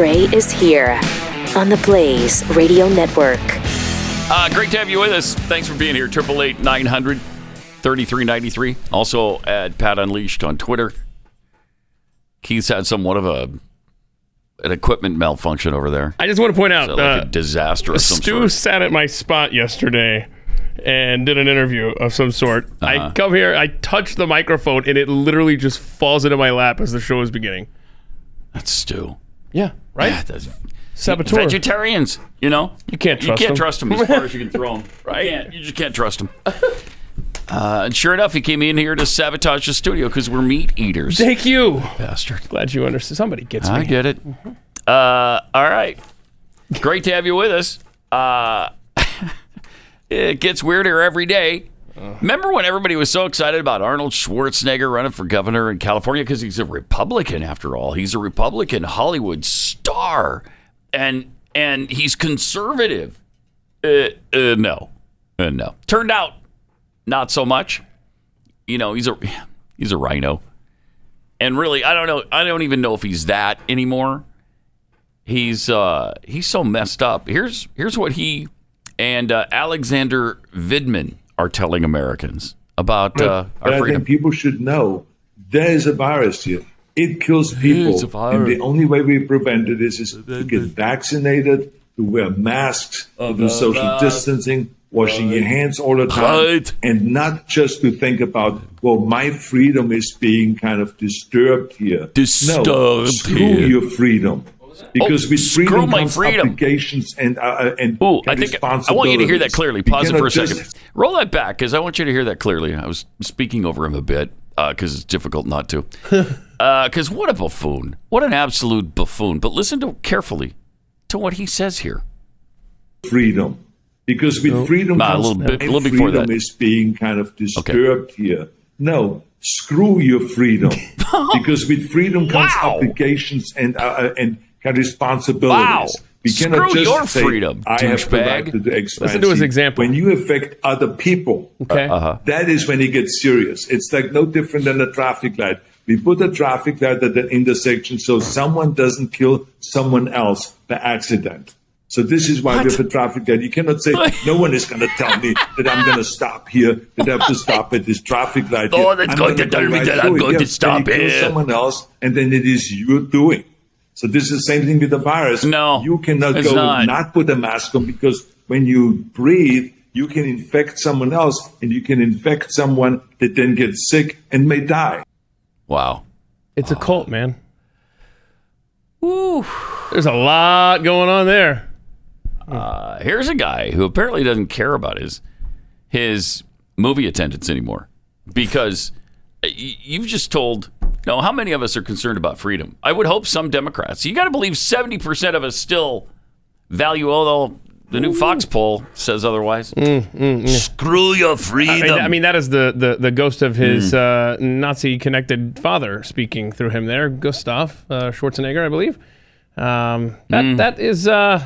Gray is here on the Blaze Radio Network. Uh, great to have you with us. Thanks for being here. Triple eight nine hundred thirty three ninety three. Also at Pat Unleashed on Twitter. Keith's had somewhat of a an equipment malfunction over there. I just want to point out, So like uh, a disaster of some Stu sort. sat at my spot yesterday and did an interview of some sort. I Uh-huh. come here, I touch the microphone, and it literally just falls into my lap as the show is beginning. That's Stu. Yeah, right. Yeah, that's- Saboteur. Vegetarians, you know, You can't you trust can't them. trust them as far as you can throw them. Right? You, can't, you just can't trust them. Uh, and sure enough, he came in here to sabotage the studio because we're meat eaters. Thank you. Bastard. Glad you understand. Somebody gets I me. I get it. Uh, all right. Great to have you with us. Uh, it gets weirder every day. Remember when everybody was so excited about Arnold Schwarzenegger running for governor in California because he's a Republican after all. He's a Republican Hollywood star, and and he's conservative. Uh, uh, no, uh, no. Turned out not so much. You know, he's a he's a rhino, and really, I don't know. I don't even know if he's that anymore. He's uh he's so messed up. Here's here's what he and uh, Alexander Vindman are telling Americans about uh, But our I freedom. think people should know there is a virus here. It kills people. It's a virus. And the only way we prevent it is, is to get vaccinated, to wear masks, to do social distancing, washing your hands all the time, and not just to think about, well, my freedom is being kind of disturbed here. Disturbed no, screw here. your freedom. Because Oh, with screw freedom my comes freedom. obligations and uh, and Ooh, I think I want you to hear that clearly. Pause it for cannot a second. Roll that back because I want you to hear that clearly. I was speaking over him a bit because it's difficult not to. Because what a buffoon! What an absolute buffoon! But listen to carefully to what he says here. freedom. Because with freedom Nah, a little bit- a little before freedom that. is being kind of disturbed here. No, screw your freedom. because with freedom comes Wow. obligations and uh, and kind responsibilities. Wow. We cannot Screw just your say, freedom, I have the douchebag. right to do X, Y, Listen to his example. When you affect other people, Okay. Uh-huh. that is when it gets serious. It's like no different than a traffic light. We put a traffic light at the intersection so someone doesn't kill someone else by accident. So this is why we have a traffic light. You cannot say no one is going to tell me that I'm going to stop here. That I have to stop at this traffic light. No here. one is I'm going gonna tell me right that I'm going to stop then you kill here. someone else, and then it is your doing. So this is the same thing with the virus. No, you cannot it's go not. not put a mask on because when you breathe, you can infect someone else, and you can infect someone that then gets sick and may die. Wow. It's a cult, man. Woo. There's a lot going on there. Uh, here's a guy who apparently doesn't care about his his movie attendance anymore because uh, you've just told. You know, how many of us are concerned about freedom? I would hope some Democrats. You got to believe seventy percent of us still value. Although the new Fox poll says otherwise. Screw your I freedom. mean, I mean, that is the, the, the ghost of his uh, Nazi connected father speaking through him there, Gustav uh, Schwarzenegger, I believe. Um, that, that is, uh,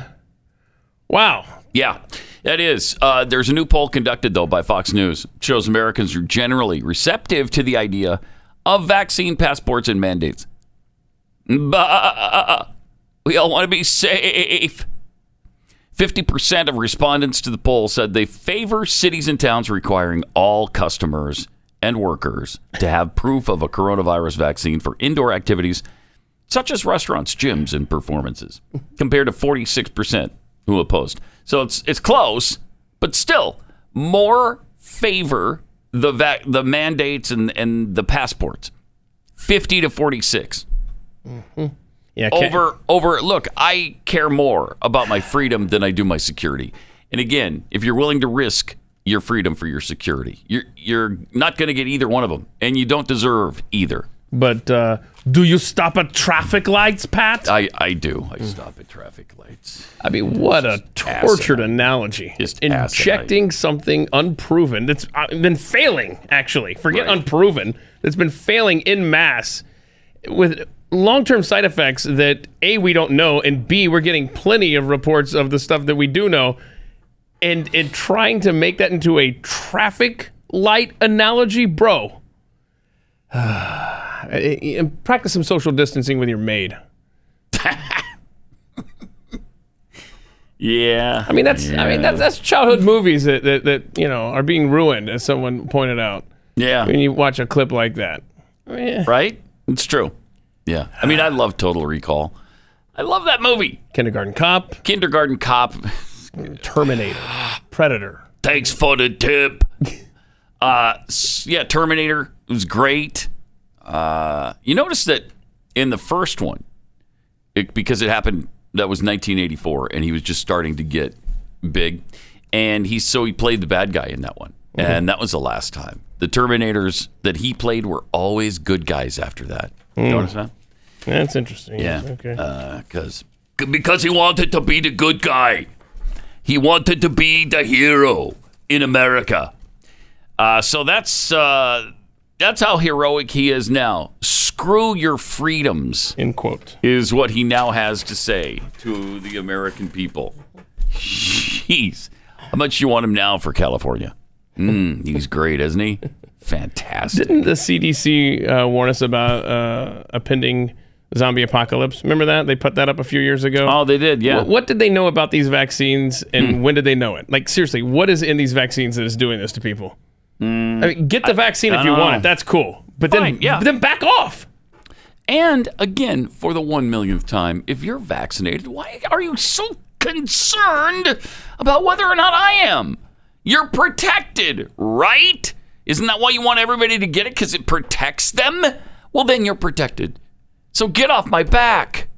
wow. Yeah, that is. Uh, there's a new poll conducted, though, by Fox News. It shows Americans are generally receptive to the idea of vaccine passports and mandates. But we all want to be safe. 50% of respondents to the poll said they favor cities and towns requiring all customers and workers to have proof of a coronavirus vaccine for indoor activities such as restaurants, gyms, and performances, compared to 46% who opposed. So it's it's close, but still more favor the vac- the mandates and, and the passports. 50 to 46 Yeah, can't- over over look i care more about my freedom than i do my security. And again if you're willing to risk your freedom for your security you're you're not going to get either one of them and you don't deserve either. But uh, do you stop at traffic lights, Pat? i i do i stop at traffic lights I mean, what a tortured analogy. Just Injecting something unproven that's uh, been failing, actually. Forget Right. unproven. That's been failing in mass with long term side effects that A, we don't know, and B, we're getting plenty of reports of the stuff that we do know. And, and trying to make that into a traffic light analogy, bro. practice some social distancing with your maid. Yeah. I mean, that's I mean that's that's childhood movies that, that that you know are being ruined, as someone pointed out. yeah. When you watch a clip like that, I mean, Right? It's true. Yeah. I mean, I love Total Recall. I love that movie. Kindergarten Cop, Kindergarten Cop. Terminator, Predator. Thanks for the tip. Uh, yeah, Terminator was great. Uh, you notice that in the first one, it, because it happened, that was 1984, and he was just starting to get big, and he so he played the bad guy in that one, and that was the last time. The Terminators that he played were always good guys after that. You notice that? That's interesting. Yeah. Okay. because because he wanted to be the good guy. He wanted to be the hero in America. Uh, so that's uh, that's how heroic he is now. Screw your freedoms In quote. is what he now has to say to the American people. Jeez, how much you want him now for California? Mm, he's great, isn't he? Fantastic. Didn't the CDC uh, warn us about uh, a pending zombie apocalypse? Remember that they put that up a few years ago. Oh, they did, yeah. What, what did they know about these vaccines, and when did they know it? Like seriously, what is in these vaccines that is doing this to people? Mm. I mean, get the vaccine if you want it. That's cool, but then yeah. but then back off. And again, for the one millionth time, if you're vaccinated, why are you so concerned about whether or not I am? You're protected, right? Isn't that why you want everybody to get it? Because it protects them? Well, then you're protected. So get off my back.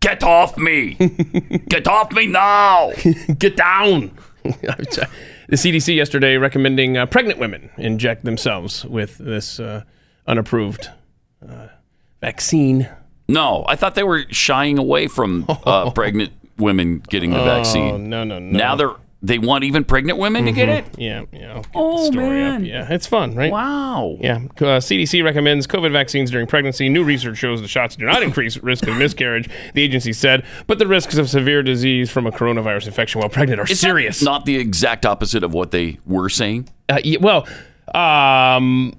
Get off me. get off me now. Get down. the CDC yesterday recommending uh, pregnant women inject themselves with this uh, unapproved uh, vaccine. No, I thought they were shying away from uh, pregnant women getting the Oh vaccine. no no no! Now they're they want even pregnant women to get it. yeah yeah. I'll get Oh, man. Yeah, it's fun, right? Wow. Yeah, uh, CDC recommends COVID vaccines during pregnancy. New research shows the shots do not increase risk of miscarriage, the agency said, but the risks of severe disease from a coronavirus infection while pregnant are Is that serious. not the exact opposite of what they were saying. Uh, yeah, well, um,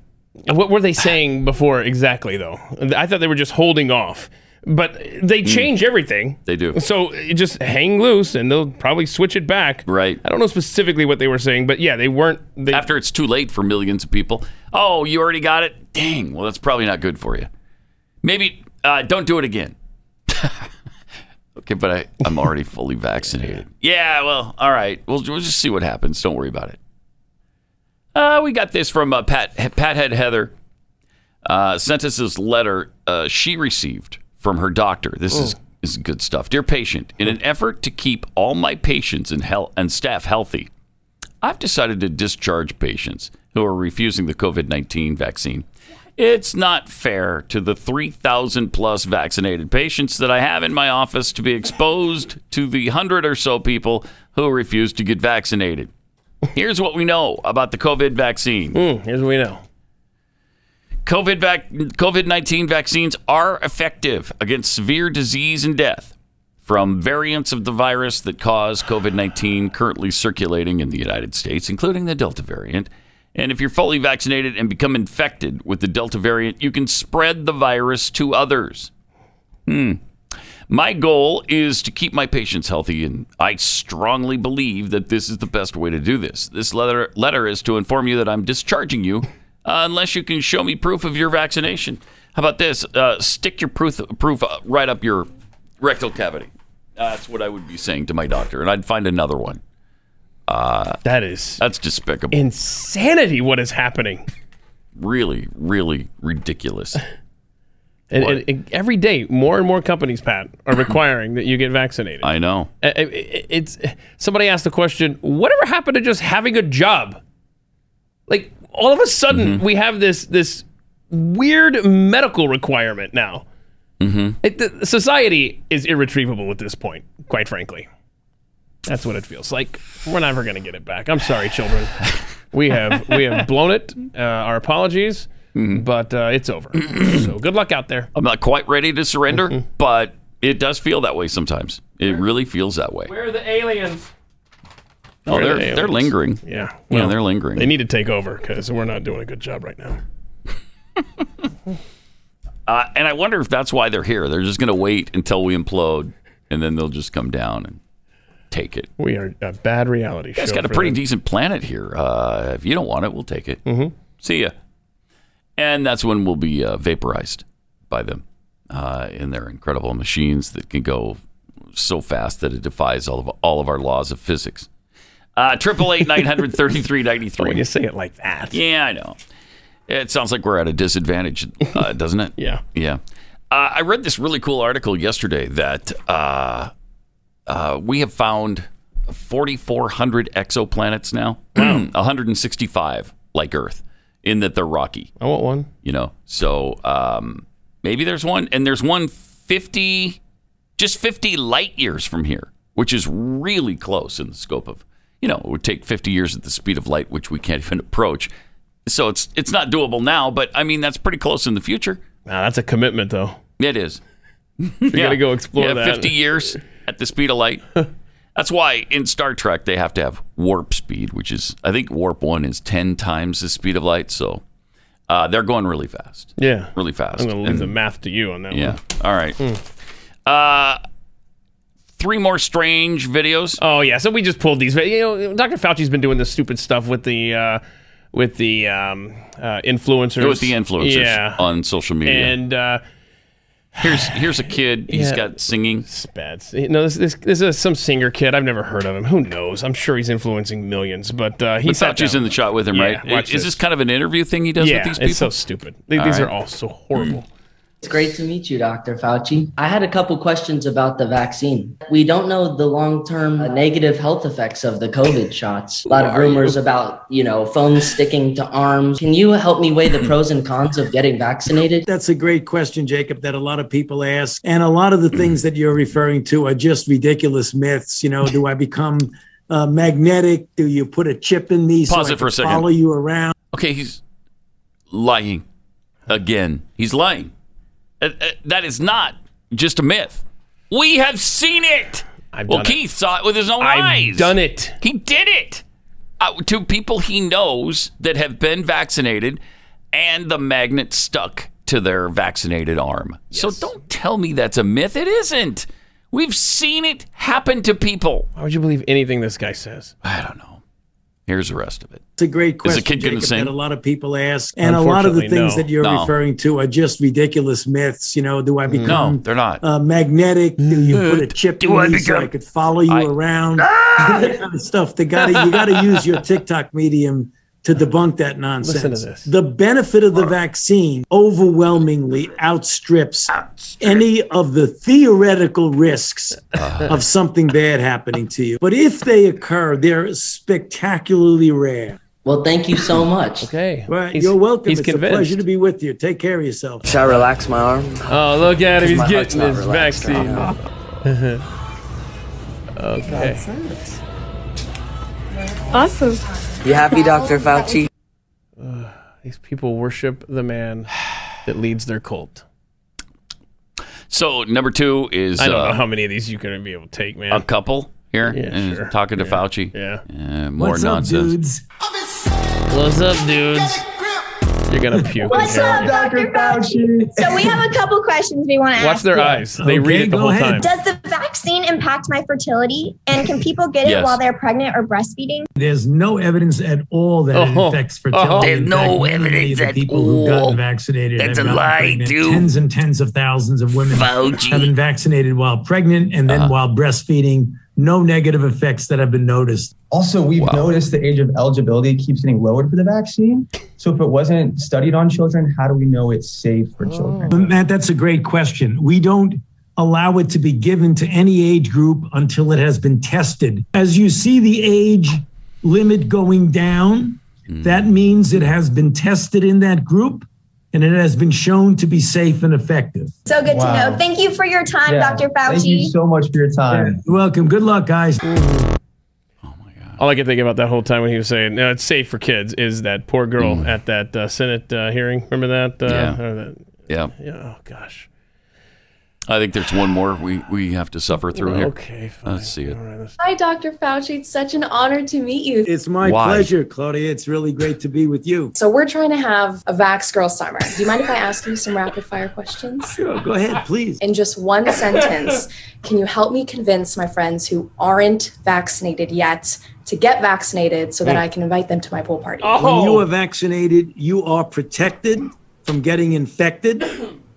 what were they saying before exactly, though? I thought they were just holding off, but they change everything. Hmm. They do. So just hang loose, and they'll probably switch it back. Right. I don't know specifically what they were saying, but yeah, they weren't. They, After it's too late for millions of people. Oh, you already got it? Dang. Well, that's probably not good for you. Maybe uh, don't do it again. okay, but I, I'm already fully vaccinated. Yeah, well, all right. We'll, we'll just see what happens. Don't worry about it. Uh, we got this from uh, Pat, Pathead Heather. Uh, sent us this letter uh, she received from her doctor. This is, is good stuff. Dear patient, in an effort to keep all my patients and, hel- and staff healthy, I've decided to discharge patients who are refusing the COVID 19 vaccine. It's not fair to the 3,000 plus vaccinated patients that I have in my office to be exposed to the 100 or so people who refuse to get vaccinated. Here's what we know about the COVID vaccine. Hmm, here's what we know. COVID vac- COVID-19 vaccines are effective against severe disease and death from variants of the virus that cause COVID-19 currently circulating in the United States, including the Delta variant. And if you're fully vaccinated and become infected with the Delta variant, you can spread the virus to others. Hmm. My goal is to keep my patients healthy, and I strongly believe that this is the best way to do this. This letter, letter is to inform you that I'm discharging you uh, unless you can show me proof of your vaccination. How about this? Uh, stick your proof, proof uh, right up your rectal cavity. That's what I would be saying to my doctor, and I'd find another one. That is That's despicable. insanity. What is happening? really, really ridiculous. And, and- and every day, more and more companies, Pat, are requiring that you get vaccinated. I know. Uh, it- it- it's somebody asked the question whatever happened to just having a job like all of a sudden we have this this weird medical requirement now. Mm-hmm. society is irretrievable at this point quite frankly. That's what it feels like. We're never going to get it back. I'm sorry children. We have we have blown it uh, our apologies but uh, it's over. So good luck out there. I'm not quite ready to surrender, but it does feel that way sometimes. It really feels that way. where are the aliens Oh, Where are they're the they're lingering. yeah Yeah, they're lingering. They need to take over because we're not doing a good job right now. Uh, and I wonder if that's why they're here. They're just going to wait until we implode, and then they'll just come down. And take it. We are a bad reality show. It's got a pretty them. decent planet here. Uh, if you don't want it, we'll take it. Mm-hmm. See ya. And that's when we'll be uh, vaporized by them uh, in their incredible machines that can go so fast that it defies all of all of our laws of physics. Uh, Triple eight nine hundred thirty three ninety When you say it like that. Yeah, I know. It sounds like we're at a disadvantage, uh, doesn't it? Yeah. Yeah. Uh, I read this really cool article yesterday that uh, uh, we have found 4,400 exoplanets now, 165 like Earth, in that they're rocky, I want one. you know. So um, maybe there's one, and there's one 50, just 50 light years from here, which is really close in the scope of, you know, it would take 50 years at the speed of light, which we can't even approach. So it's it's not doable now, but I mean that's pretty close in the future. Nah, that's a commitment, though. It is. You got to go explore yeah, that. 50 years at the speed of light. That's why in Star Trek they have to have warp speed, which is, I think warp one is 10 times the speed of light. So uh, they're going really fast. Yeah. Really fast. I'm going to leave And- the math to you on that Yeah. one. All right. Uh, three more strange videos. Oh yeah, so we just pulled these. You know, Dr. Fauci's been doing this stupid stuff with the uh, with the um, uh, influencers. with the influencers yeah. on social media. and uh, here's here's a kid. He's Yeah. got singing. Spats. No, this, this, this is some singer kid. I've never heard of him. Who knows? I'm sure he's influencing millions. But uh, he But Fauci's down. in the shot with him, Yeah, right? Is this. this kind of an interview thing he does Yeah, with these people? it's so stupid. These, these right. are all so horrible. It's great to meet you, Dr. Fauci. I had a couple questions about the vaccine. We don't know the long-term negative health effects of the COVID shots. A lot of rumors about, you know, phones sticking to arms. Can you help me weigh the pros and cons of getting vaccinated? That's a great question, Jacob, that a lot of people ask. And a lot of the things that you're referring to are just ridiculous myths. You know, do I become uh, magnetic? Do you put a chip in me Pause so I it for a can second. follow you around? Okay, he's lying again. He's lying. Uh, uh, that is not just a myth. We have seen it. I've well, done it. Keith saw it with his own eyes. I've done it. He did it uh, to people he knows that have been vaccinated, and the magnet stuck to their vaccinated arm. So don't tell me that's a myth. It isn't. We've seen it happen to people. Why would you believe anything this guy says? I don't know. Here's the rest of it. It's a great Is question, the kid gonna Jacob, sing? that a lot of people ask. And a lot of the things no. that you're No. referring to are just ridiculous myths. You know, do I become? No, become they're not. uh, magnetic? Do you put a chip Do I in me so I could follow you I- around? that kind of stuff. They got to you got to use your TikTok medium to debunk that nonsense. Listen to this. The benefit of the vaccine overwhelmingly outstrips any of the theoretical risks Uh-huh. of something bad happening to you. But if they occur, they're spectacularly rare. Well, thank you so much. Okay. Right, He's- you're welcome. He's it's a pleasure to be with you. Take care of yourself. Shall I relax my arm? Oh, look at him. He's getting his relaxed vaccine. right okay. Awesome. You happy, Dr. Fauci? These people worship the man that leads their cult. So number two is I don't uh, know how many of these you're going to be able to take, man. a couple here Yeah, and sure. talking to Yeah. Fauci. Yeah. Uh, more What's nonsense. up, dudes? What's up, dudes? You're going to puke. What's up, Dr. Fauci? So we have a couple questions we want to ask. Watch ask. their you. eyes. They Okay, read it the go whole ahead. time. Does the vaccine impact my fertility? And can people get it Yes. while they're pregnant or breastfeeding? There's no evidence at all that it Oh. affects Oh. fertility. There's In no many evidence of the at people who've all. gotten vaccinated That's have a gotten lie, pregnant. dude. Tens and tens of thousands of women Fauci. have been vaccinated while pregnant and Uh-huh. then while breastfeeding. No negative effects that have been noticed. Also, we've Wow. noticed the age of eligibility keeps getting lowered for the vaccine. So, if it wasn't studied on children, how do we know it's safe for children? Matt, that's a great question. We don't allow it to be given to any age group until it has been tested. As you see the age limit going down, hmm. that means it has been tested in that group and it has been shown to be safe and effective. So good Wow. to know. Thank you for your time, Yeah. Dr. Fauci. Thank you so much for your time. You're welcome. Good luck, guys. Mm. Oh my God. All I can think about that whole time when he was saying, no, it's safe for kids, is that poor girl at that uh, Senate uh, hearing. Remember that? Uh, Yeah. or that- Yeah. yeah. Oh, gosh. I think there's one more we, we have to suffer through here. Okay, fine. Let's see it. Hi, Dr. Fauci. It's such an honor to meet you. It's my Why? pleasure, Claudia. It's really great to be with you. So, we're trying to have a Vax Girl Summer. Do you mind if I ask you some rapid fire questions? Sure, go ahead, please. In just one sentence, can you help me convince my friends who aren't vaccinated yet to get vaccinated so that hmm. I can invite them to my pool party? When you are oh. vaccinated, you are protected from getting infected,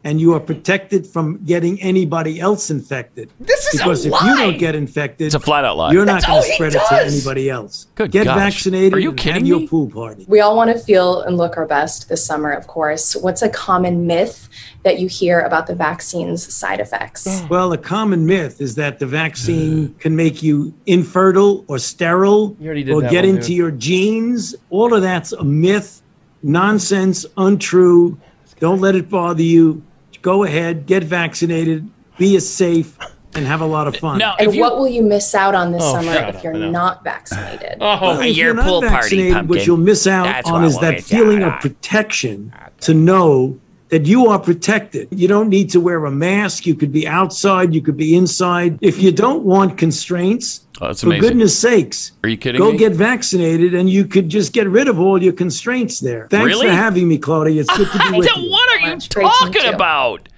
and you are protected from getting anybody else infected. This is a because if you don't get infected, It's a flat out lie. You're not going to he spread it to anybody else. Good get gosh. vaccinated. Are you and kidding have your pool party. We all want to feel and look our best this summer, of course. What's a common myth that you hear about the vaccine's side effects? Oh. Well, a common myth is that the vaccine can make you infertile or sterile You already did or get one, into dude. your genes. All of that's a myth, nonsense, untrue. Don't let it bother you. Go ahead, get vaccinated, be as safe, and have a lot of fun. Now, And you, what will you miss out on this Oh, summer if up, you're I not vaccinated? Oh, if your you're not pool party, vaccinated, pumpkin. what you'll miss out That's on is that feeling of on. protection to know that you are protected. You don't need to wear a mask. You could be outside. You could be inside. If you don't want constraints, Oh, that's for goodness sakes, Are you kidding go me? get vaccinated and you could just get rid of all your constraints there. Thanks Really? for having me, Claudia. It's good to be with you. You It's great to meet talking about?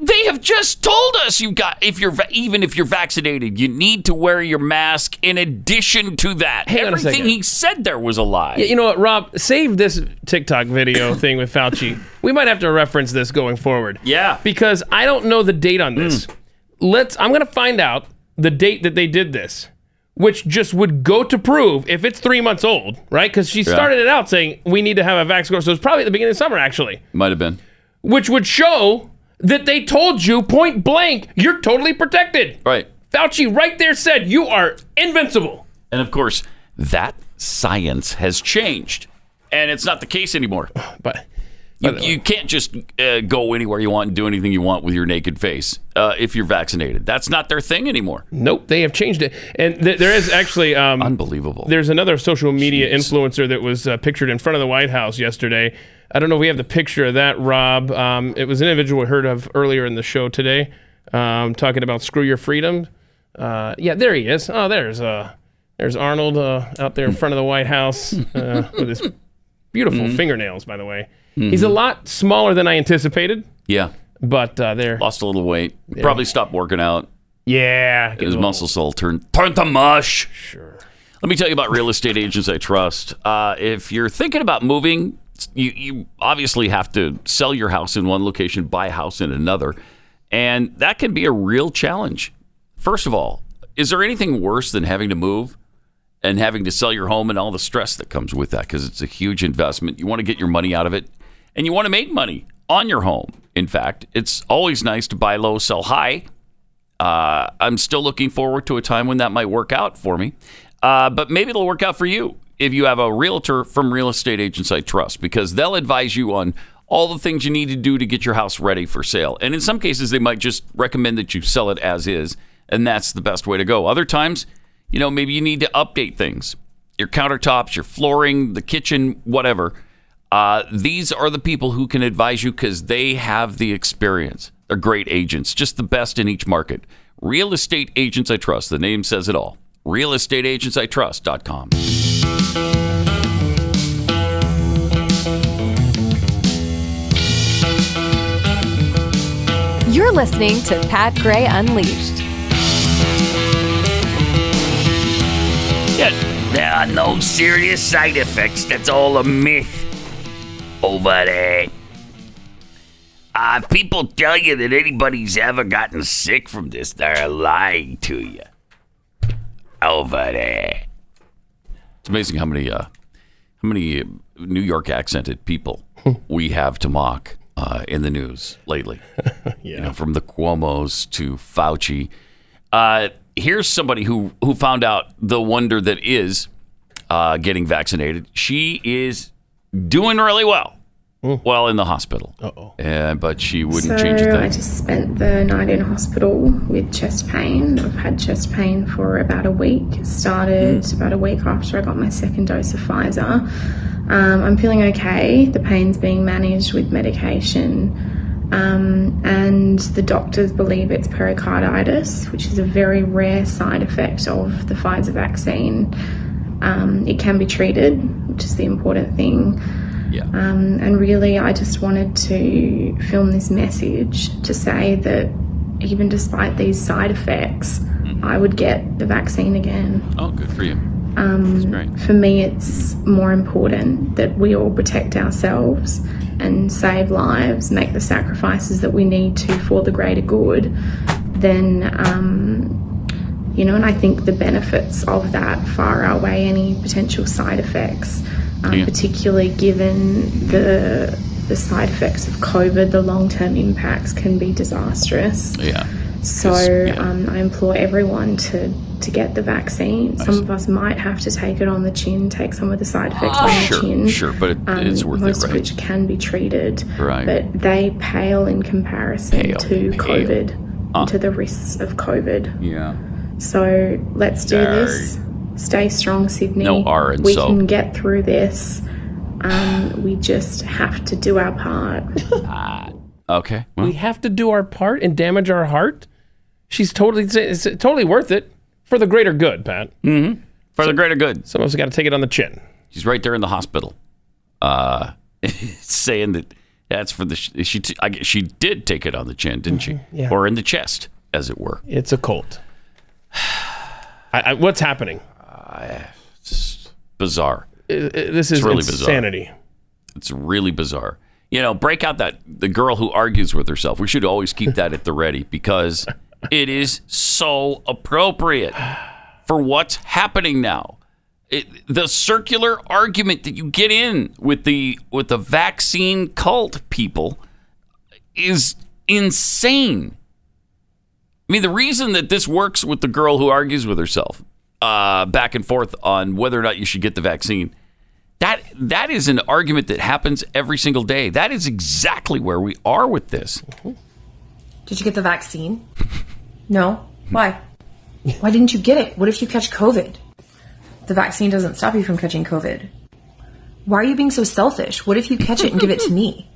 They have just told us you got if you're even if you're vaccinated, you need to wear your mask. In addition to that, Hang everything he said there was a lie. Yeah, you know what, Rob? Save this TikTok video thing with Fauci. We might have to reference this going forward. Yeah. Because I don't know the date on this. Hmm. Let's. I'm gonna find out the date that they did this, which just would go to prove if it's three months old, right? Because she started it out saying we need to have a vaccine, so it's probably at the beginning of summer actually, Might have been which would show that they told you point blank you're totally protected. right. Fauci right there said you are invincible. And of course, that science has changed, and it's not the case anymore. But You, you can't just uh, go anywhere you want and do anything you want with your naked face uh, if you're vaccinated. That's not their thing anymore. Nope, they have changed it. And th- there is actually um, Unbelievable. There's another social media influencer that was uh, pictured in front of the White House yesterday. I don't know if we have the picture of that, Rob. Um, it was an individual we heard of earlier in the show today, um, talking about screw your freedom. Uh, yeah, there he is. Oh, there's uh, there's Arnold uh, out there in front of the White House uh, with his beautiful Mm-hmm. fingernails. By the way, he's a lot smaller than I anticipated, Yeah, but uh, there. lost a little weight. Probably stopped working out. Yeah, His muscles all turned turned to mush. Sure. Let me tell you about real estate agents I trust. Uh, if you're thinking about moving, you, you obviously have to sell your house in one location, buy a house in another, and that can be a real challenge. First of all, is there anything worse than having to move and having to sell your home and all the stress that comes with that? Because it's a huge investment. You want to get your money out of it, and you want to make money on your home. In fact, it's always nice to buy low, sell high. Uh, I'm still looking forward to a time when that might work out for me. Uh, but maybe it'll work out for you if you have a realtor from real estate agents I trust because they'll advise you on all the things you need to do to get your house ready for sale. And in some cases, they might just recommend that you sell it as is, and that's the best way to go. Other times, you know, maybe you need to update things your countertops, your flooring, the kitchen, whatever. Uh, these are the people who can advise you because they have the experience. They're great agents, just the best in each market. Real estate agents I trust. The name says it all. RealestateAgentsITrust.com. You're listening to Pat Gray Unleashed. Yeah, there are no serious side effects. That's all a myth over there. Uh, people tell you that anybody's ever gotten sick from this, they're lying to you. Over there. It's amazing how many uh, how many uh, New York accented people we have to mock uh, in the news lately. You know, from the Cuomo's to Fauci. Uh, here's somebody who who found out the wonder that is uh, getting vaccinated. She is doing really well. Well, in the hospital. Uh-oh. Uh, but she wouldn't so change a I thing. just spent the night in hospital with chest pain. I've had chest pain for about a week. It started Mm. about a week after I got my second dose of Pfizer. Um, I'm feeling okay. The pain's being managed with medication. Um, and the doctors believe it's pericarditis, which is a very rare side effect of the Pfizer vaccine. Um, it can be treated, which is the important thing. Yeah. Um, and really, I just wanted to film this message to say that even despite these side effects, I would get the vaccine again. Oh, good for you. Um, for me, it's more important that we all protect ourselves and save lives, make the sacrifices that we need to for the greater good, than, um, you know, and I think the benefits of that far outweigh any potential side effects, um, Yeah. particularly given the the side effects of COVID, the long term impacts can be disastrous. Yeah. So yeah. um, I implore everyone to, to get the vaccine. Some of us might have to take it on the chin, take some of the side effects on the Sure, chin. sure, but it, it's worth it, Um, most of right? which can be treated, Right. but they pale in comparison Pale, to pale. COVID, Ah. to the risks of COVID. Yeah. So let's do Sorry. this. Stay strong, Sydney. No R in We so. can get through this. Um, we just have to do our part. Okay. Well, we have to do our part and damage our heart. She's totally it's totally worth it for the greater good, Pat. Mm-hmm. For the greater good. Some of us got to take it on the chin. She's right there in the hospital, uh, saying that that's for the she. T- I, guess she did take it on the chin, didn't she? Mm-hmm. Yeah. Or in the chest, as it were. It's a cult. I, I, what's happening? Bizarre. Uh, uh, this is It's really insanity. It's really bizarre. You know, break out that the girl who argues with herself. We should always keep that at the ready because it is so appropriate for what's happening now. It, the circular argument that you get in with the with the vaccine cult people is insane. I mean, the reason that this works with the girl who argues with herself uh, back and forth on whether or not you should get the vaccine, that that is an argument that happens every single day. That is exactly where we are with this. Did you get the vaccine? No. Why? Why didn't you get it? What if you catch COVID? The vaccine doesn't stop you from catching COVID. Why are you being so selfish? What if you catch it and give it to me?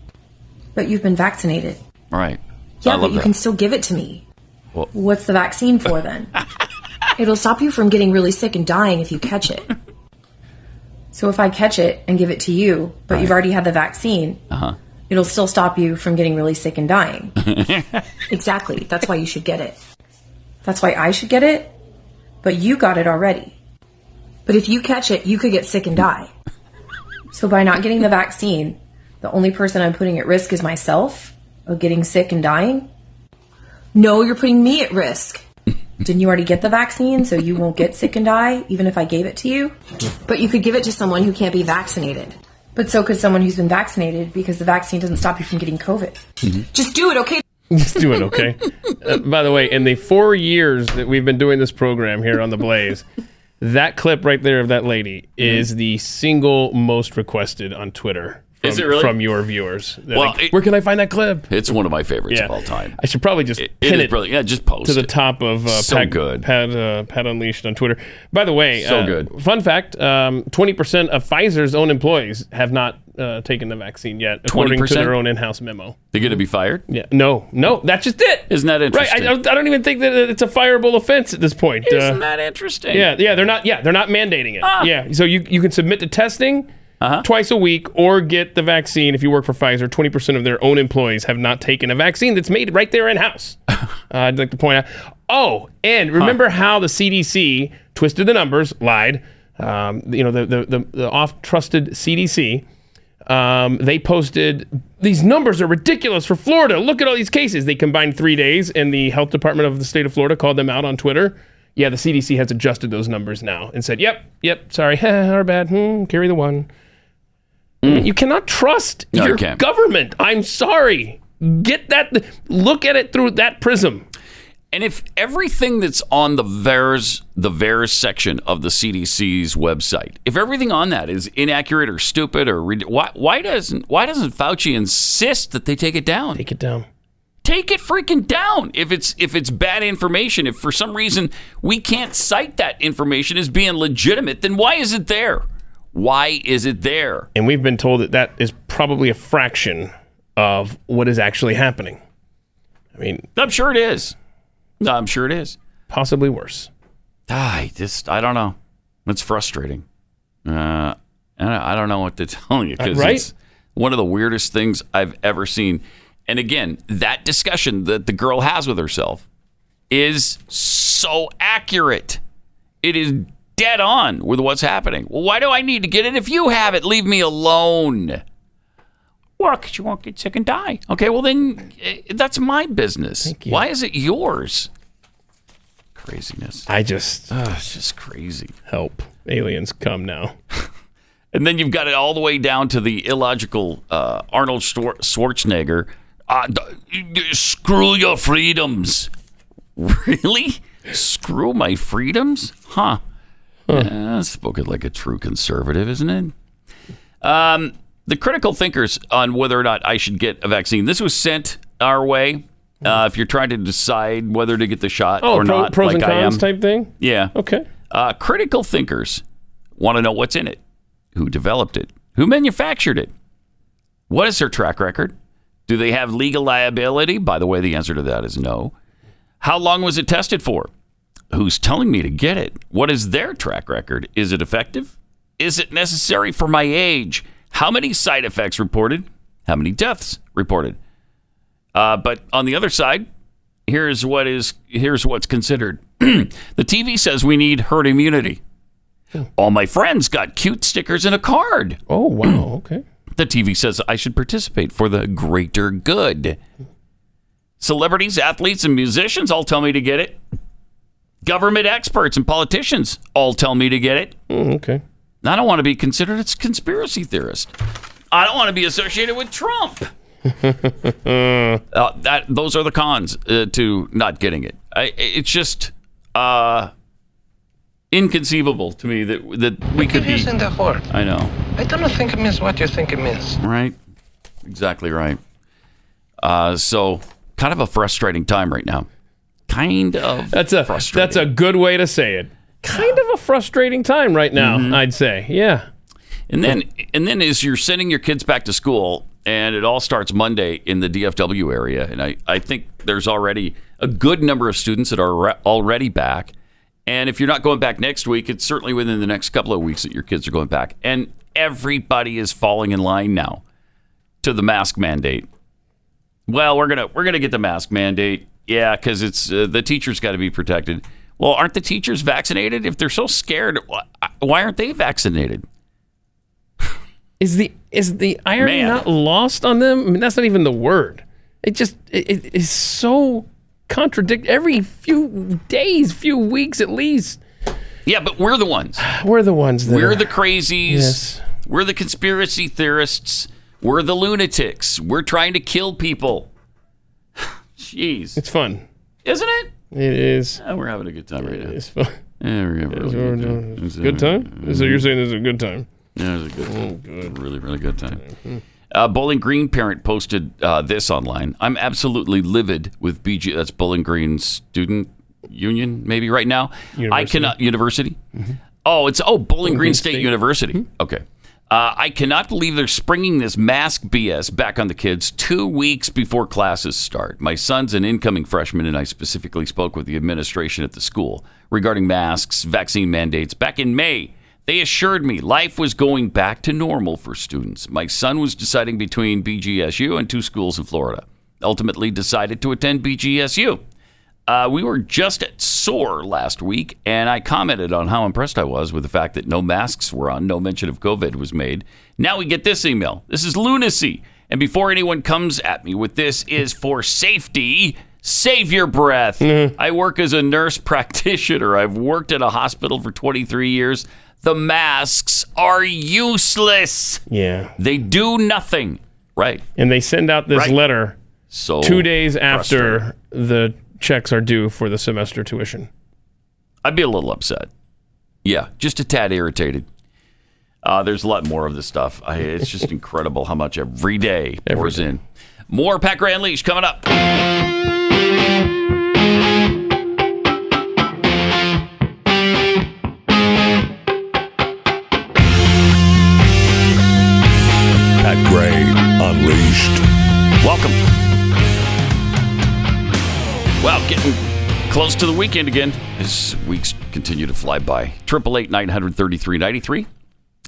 But you've been vaccinated. Right. Yeah, but you that. can still give it to me. Well- What's the vaccine for then? It'll stop you from getting really sick and dying if you catch it. So if I catch it and give it to you, but you've already had the vaccine, Uh it'll still stop you from getting really sick and dying. Exactly. That's why you should get it. That's why I should get it, but you got it already. But if you catch it, you could get sick and die. So by not getting the vaccine, the only person I'm putting at risk is myself of getting sick and dying. No, you're putting me at risk. Didn't you already get the vaccine so you won't get sick and die, even if I gave it to you? But you could give it to someone who can't be vaccinated. But so could someone who's been vaccinated because the vaccine doesn't stop you from getting COVID. Just do it, okay? Just do it, okay? uh, by the way, in the four years that we've been doing this program here on The Blaze, that clip right there of that lady is the single most requested on Twitter. From, Is it really? From your viewers. They're Well, like, it- where can I find that clip? It's one of my favorites of all time. I should probably just It- pin it it, is brilliant. Yeah, just post to the it. top of uh, So Pat, good. Pat, uh, Pat Unleashed on Twitter. By the way, So uh, good. Fun fact: um, twenty percent of Pfizer's own employees have not uh, taken the vaccine yet, according to 20%? their own in-house memo. They're going to be fired? Yeah, no, no, that's just it. Isn't that Right, interesting? I, don't- I don't even think that it's a fireable offense at this point. Uh, Isn't that interesting? yeah, yeah, they're not. Yeah, they're not mandating it. Ah. Yeah, so you you can submit to testing Uh-huh. twice a week or get the vaccine if you work for Pfizer. Twenty percent of their own employees have not taken a vaccine that's made right there in house. uh, I'd like to point out. Oh, and remember how the CDC twisted the numbers, lied. Um, you know the the the, the oft trusted CDC. Um, they posted these numbers are ridiculous for Florida. Look at all these cases. They combined three days, and the health department of the state of Florida called them out on Twitter. Yeah, the CDC has adjusted those numbers now and said, "Yep, yep, sorry, our bad. Hmm, carry the one." Hmm. You cannot trust No, your can't. government. I'm sorry. Get that. Look at it through that prism. And if everything that's on the VAERS, the VAERS section of the CDC's website, if everything on that is inaccurate or stupid or why, why doesn't why doesn't Fauci insist that they take it down? Take it down. Take it freaking down. If it's if it's bad information, if for some reason we can't cite that information as being legitimate, then why is it there? Why is it there? And we've been told that that is probably a fraction of what is actually happening. I mean, I'm sure it is. I'm sure it is. Possibly worse. I just, I don't know. It's frustrating. Uh, I I don't know what to tell you because Uh, right? it's one of the weirdest things I've ever seen. And again, that discussion that the girl has with herself is so accurate. It is dead on with what's happening. Well, why do I need to get it if you have it? Leave me alone. Well, because you won't get sick and die. Okay, well then eh, that's my business. Why is it yours? Craziness. I just, it's just crazy. Help. Aliens come now. And then you've got it all the way down to the illogical uh, Arnold Schwar- Schwarzenegger. Uh, screw your freedoms. Really? Screw my freedoms? Huh. Yeah, spoken like a true conservative, isn't it? Um, the critical thinkers on whether or not I should get a vaccine. This was sent our way. Uh, if you're trying to decide whether to get the shot Oh, or pro- not, pros like and I am, cons type thing? yeah. Okay. Uh, critical thinkers want to know what's in it, who developed it, who manufactured it, what is their track record, do they have legal liability? By the way, the answer to that is no. How long was it tested for? Who's telling me to get it? What is their track record? Is it effective? Is it necessary for my age? How many side effects reported? How many deaths reported? Uh, but on the other side, here's what is here's what's considered. the TV says we need herd immunity. All my friends got cute stickers and a card. Oh wow, okay. The TV says I should participate for the greater good. Celebrities, athletes, and musicians all tell me to get it. Government experts and politicians all tell me to get it. okay. I don't want to be considered a conspiracy theorist. I don't want to be associated with Trump. Uh, that those are the cons uh, to not getting it. I, it's just uh, inconceivable to me that that we could It be. is in the heart. I know, I don't think it means what you think it means. right? Exactly right. Uh, so, kind of a frustrating time right now. Kind of. That's a that's a good way to say it. Kind of a frustrating time right now, Mm-hmm. I'd say. Yeah. And then, and then, as you're sending your kids back to school, and it all starts Monday in the DFW area, and I, I think there's already a good number of students that are re- already back. And if you're not going back next week, it's certainly within the next couple of weeks that your kids are going back. And everybody is falling in line now to the mask mandate. Well, we're gonna we're gonna get the mask mandate, yeah, because it's uh, the teachers got to be protected. Well, aren't the teachers vaccinated? If they're so scared, wh- why aren't they vaccinated? Is the is the irony Man. not lost on them? I mean, that's not even the word. It just it, it is so contradict every few days, few weeks at least. Yeah, but we're the ones. We're the ones that We're are- the crazies. Yes. We're the conspiracy theorists. We're the lunatics. We're trying to kill people. Jeez. It's fun. Isn't it? It is. Yeah, we're having a good time right now. It's fun. Yeah, we're having a really good time. It's, Good time? So you're saying this is a good time? Yeah, it was a good time. Oh, good. Really, really good time. Uh, Bowling Green parent posted uh, this online. I'm absolutely livid with BG. That's Bowling Green Student Union, maybe right now. I University. cannot university. Oh, it's oh Bowling Green State, State. University. Okay. Uh, I cannot believe they're springing this mask BS back on the kids two weeks before classes start. My son's an incoming freshman, and I specifically spoke with the administration at the school regarding masks, vaccine mandates back in May. They assured me life was going back to normal for students. My son was deciding between BGSU and two schools in Florida. Ultimately, decided to attend BGSU. Uh, we were just at SOAR last week, and I commented on how impressed I was with the fact that no masks were on, no mention of COVID was made. Now we get this email. This is lunacy. And before anyone comes at me with this is for safety, save your breath. I work as a nurse practitioner. I've worked at a hospital for 23 years. The masks are useless. Yeah. They do nothing. Right. And they send out this Right. letter So two days after the checks are due for the semester tuition. I'd be a little upset. Yeah, just a tad irritated. Uh, there's a lot more of this stuff. I, it's just incredible how much every day pours in. More Gray Unleashed coming up. Close to the weekend again. As weeks continue to fly by. Triple eight nine hundred thirty three ninety three.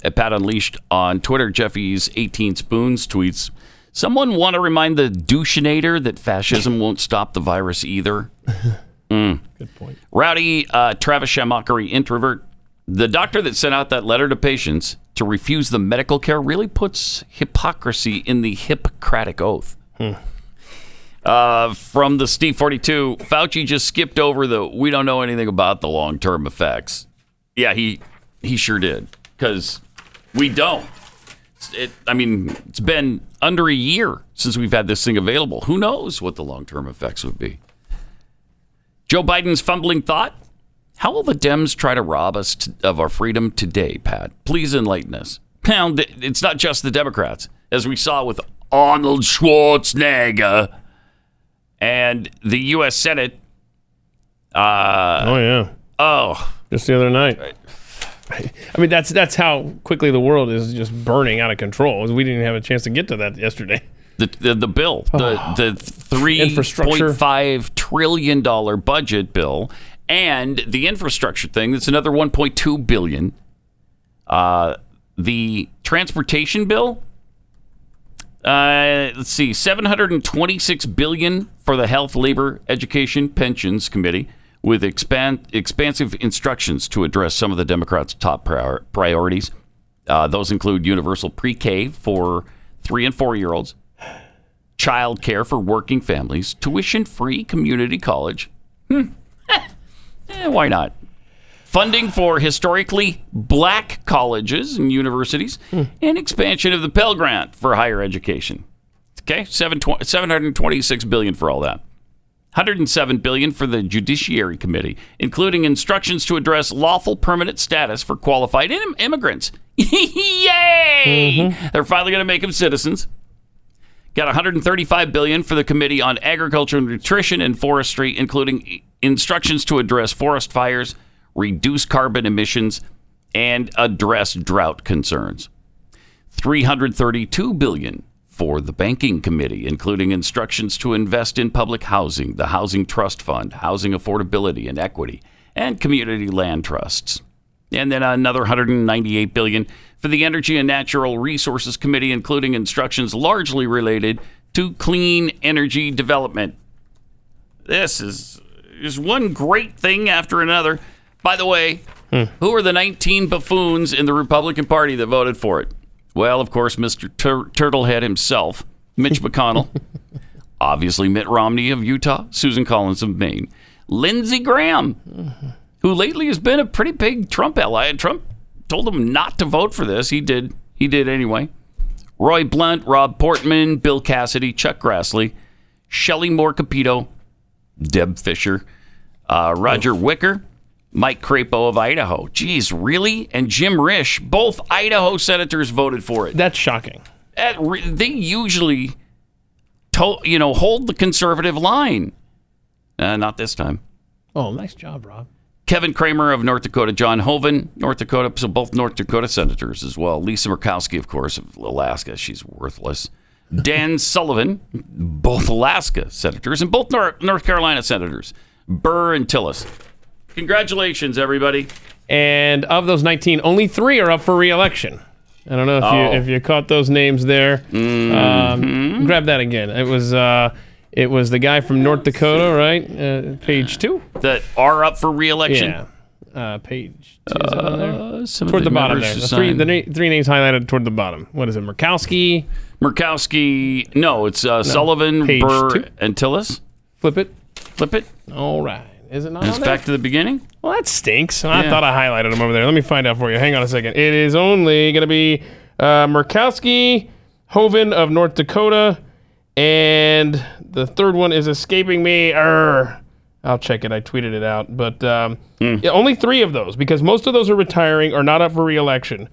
At Pat Unleashed on Twitter, Jeffy's eighteen spoons tweets. Someone want to remind the douchenator that fascism won't stop the virus either. Mm. Good point. Rowdy uh, Travis Shamockery introvert. The doctor that sent out that letter to patients to refuse the medical care really puts hypocrisy in the Hippocratic oath. Uh, from the Steve 42, Fauci just skipped over the we don't know anything about the long term effects. Yeah, he he sure did because we don't. It, I mean, it's been under a year since we've had this thing available. Who knows what the long term effects would be? Joe Biden's fumbling thought. How will the Dems try to rob us t- of our freedom today, Pat? Please enlighten us. Now, it's not just the Democrats, as we saw with Arnold Schwarzenegger and the U.S. Senate. Uh, oh yeah. Oh, just the other night. I mean, that's that's how quickly the world is just burning out of control. We didn't have a chance to get to that yesterday. the the, the bill, the the three point five trillion dollar budget bill, and the infrastructure thing. That's another one point two billion. Uh, the transportation bill. Uh, let's see, seven hundred and twenty six billion for the Health, Labor, Education, Pensions Committee, with expand, expansive instructions to address some of the Democrats' top prior, priorities. Uh, those include universal pre-K for three and four year olds, child care for working families, tuition free community college. Hmm. Eh, why not? Funding for historically black colleges and universities, hmm. and expansion of the Pell Grant for higher education. Okay, seven 726 billion for all that. 107 billion for the Judiciary Committee, including instructions to address lawful permanent status for qualified im- immigrants. Yay! Mm-hmm. They're finally going to make them citizens. Got 135 billion for the Committee on Agriculture, Nutrition, and Forestry, including instructions to address forest fires, reduce carbon emissions, and address drought concerns. 332 billion for the Banking Committee, including instructions to invest in public housing, the Housing Trust Fund, housing affordability and equity, and community land trusts. And then another 198 billion for the Energy and Natural Resources Committee, including instructions largely related to clean energy development. This is is one great thing after another. By the way, who are the 19 buffoons in the Republican Party that voted for it? Well, of course, Mr. Tur- Turtlehead himself, Mitch McConnell, obviously Mitt Romney of Utah, Susan Collins of Maine, Lindsey Graham, who lately has been a pretty big Trump ally. And Trump told him not to vote for this. He did. He did anyway. Roy Blunt, Rob Portman, Bill Cassidy, Chuck Grassley, Shelley Moore Capito, Deb Fischer, uh, Roger Wicker, Mike Crapo of Idaho. Geez, really? And Jim Risch, both Idaho senators voted for it. That's shocking. Re- they usually, to- you know, hold the conservative line. Uh, not this time. Oh, nice job, Rob. Kevin Cramer of North Dakota, John Hoeven, North Dakota, so both North Dakota senators as well. Lisa Murkowski, of course, of Alaska, she's worthless. Dan Sullivan, both Alaska senators, and both North Carolina senators, Burr and Tillis. Congratulations, everybody. And of those 19, only three are up for re-election. I don't know if Oh. you if you caught those names there. Um, grab that again. It was uh, it was the guy from North Dakota, right? Uh, page two. That are up for reelection. Yeah. Uh, page two. Is there? Uh, of toward the, the bottom there. The three, the na- three names highlighted toward the bottom. What is it? Murkowski. Murkowski. No, it's uh, Sullivan, page Burr, two. and Tillis. Flip it. Flip it. All right. Is it not It's back to the beginning. Well, that stinks. I Yeah. thought I highlighted them over there. Let me find out for you. Hang on a second. It is only going to be uh, Murkowski, Hoeven of North Dakota, and the third one is escaping me. Err. I'll check it. I tweeted it out. But um, Hmm. yeah, only three of those because most of those are retiring or not up for reelection.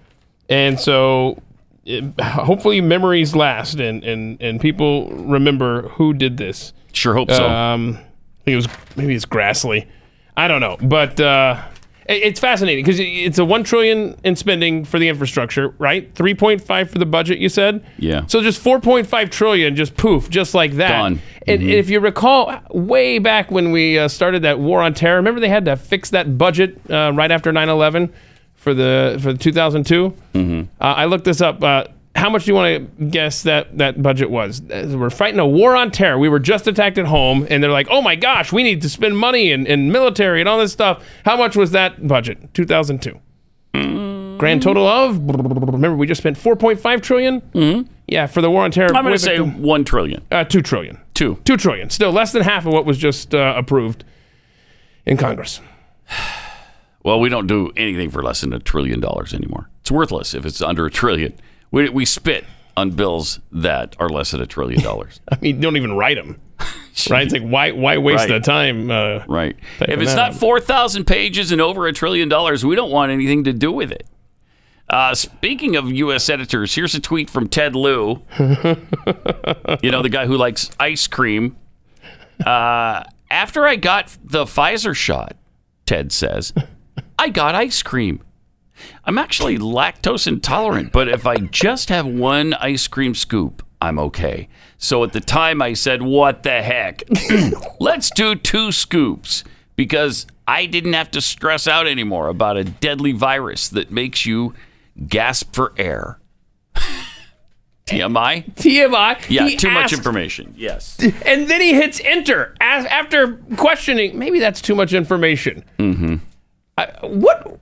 And so it, hopefully memories last and, and, and people remember who did this. Sure hope so. Um, think it was maybe it's Grassley. I don't know, but uh, It- It's fascinating because it's a one trillion in spending for the infrastructure, right? Three point five for the budget. You said. Yeah. So just four point five trillion, just poof, just like that. Gone. And Mhm. if you recall, way back when we uh, started that war on terror, remember they had to fix that budget uh, right after 9-11 for the for the two thousand two. Mm-hmm. Uh, I looked this up. How much do you want to guess that that budget was? Uh, We're fighting a war on terror. We were just attacked at home, and they're like, "Oh my gosh, we need to spend money in, in military and all this stuff." How much was that budget? Two thousand two. Grand total of remember we just spent four point five trillion? Mm-hmm. Yeah, for the war on terror. I'm going to say one trillion. Uh, two trillion. Two. Two trillion. Still less than half of what was just uh, approved in Congress. Well, we don't do anything for less than a trillion dollars anymore. It's worthless if it's under a trillion. We, we spit on bills that are less than a trillion dollars. I mean, don't even write them. right? It's like why why waste Right. the time? Uh, right. If it's not 4,000 pages and over a trillion dollars, we don't want anything to do with it. Uh, speaking of U.S. editors, here's a tweet from Ted Lieu. you know, the guy who likes ice cream. Uh, after I got the Pfizer shot, Ted says, I got ice cream. I'm actually lactose intolerant, but if I just have one ice cream scoop, I'm okay. So at the time, I said, What the heck? Let's do two scoops because I didn't have to stress out anymore about a deadly virus that makes you gasp for air. TMI? TMI. Yeah, He too much information. Yes. And then he hits enter after questioning. Maybe that's too much information. Mm-hmm. I, what,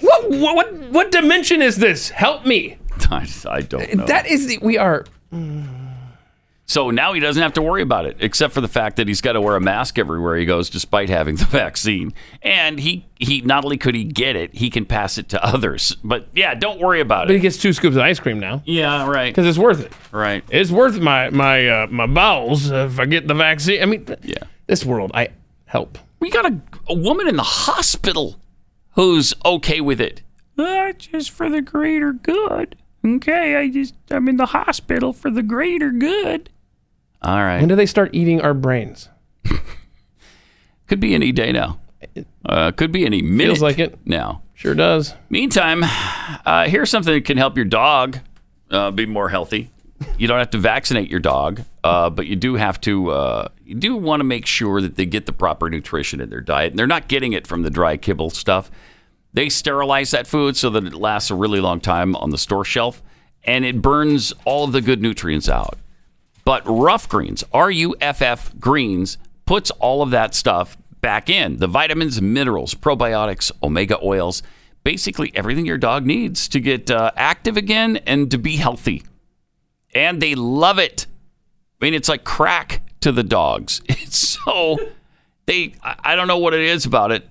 what, what, what, what dimension is this? Help me. I, I don't know. That is the we are. So now he doesn't have to worry about it, except for the fact that he's got to wear a mask everywhere he goes, despite having the vaccine. And he, he not only could he get it, he can pass it to others. But yeah, don't worry about it. But he it. gets two scoops of ice cream now Yeah, right. because it's worth it. Right. It's worth my my uh, my bowels if I get the vaccine. I mean, Yeah. this world, I help. We got a, a woman in the hospital who's okay with it. Uh, just for the greater good. Okay, I just I'm in the hospital for the greater good. All right. When do they start eating our brains? Could be any day now. Uh, could be any minute. Feels like it. now. Sure does. Meantime, uh, here's something that can help your dog uh, be more healthy. You don't have to vaccinate your dog, uh, but you do have to. Uh, you do want to make sure that they get the proper nutrition in their diet, and they're not getting it from the dry kibble stuff. They sterilize that food so that it lasts a really long time on the store shelf, and it burns all of the good nutrients out. But Ruff Greens, R U F F Greens, puts all of that stuff back in the vitamins, minerals, probiotics, omega oils, basically everything your dog needs to get uh, active again and to be healthy. And they love it. I mean, it's like crack to the dogs. It's so, they, I don't know what it is about it.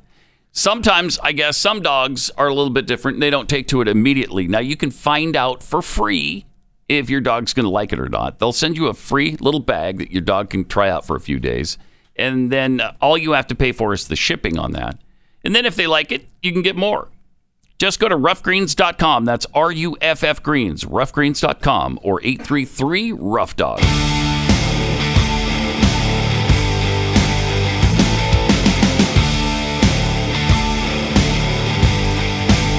Sometimes, I guess, some dogs are a little bit different. They don't take to it immediately. Now, you can find out for free if your dog's going to like it or not. They'll send you a free little bag that your dog can try out for a few days. And then uh, all you have to pay for is the shipping on that. And then if they like it, you can get more. Just go to ruffgreens.com. That's R U F F Greens, ruffgreens.com or 833 Ruff Dog.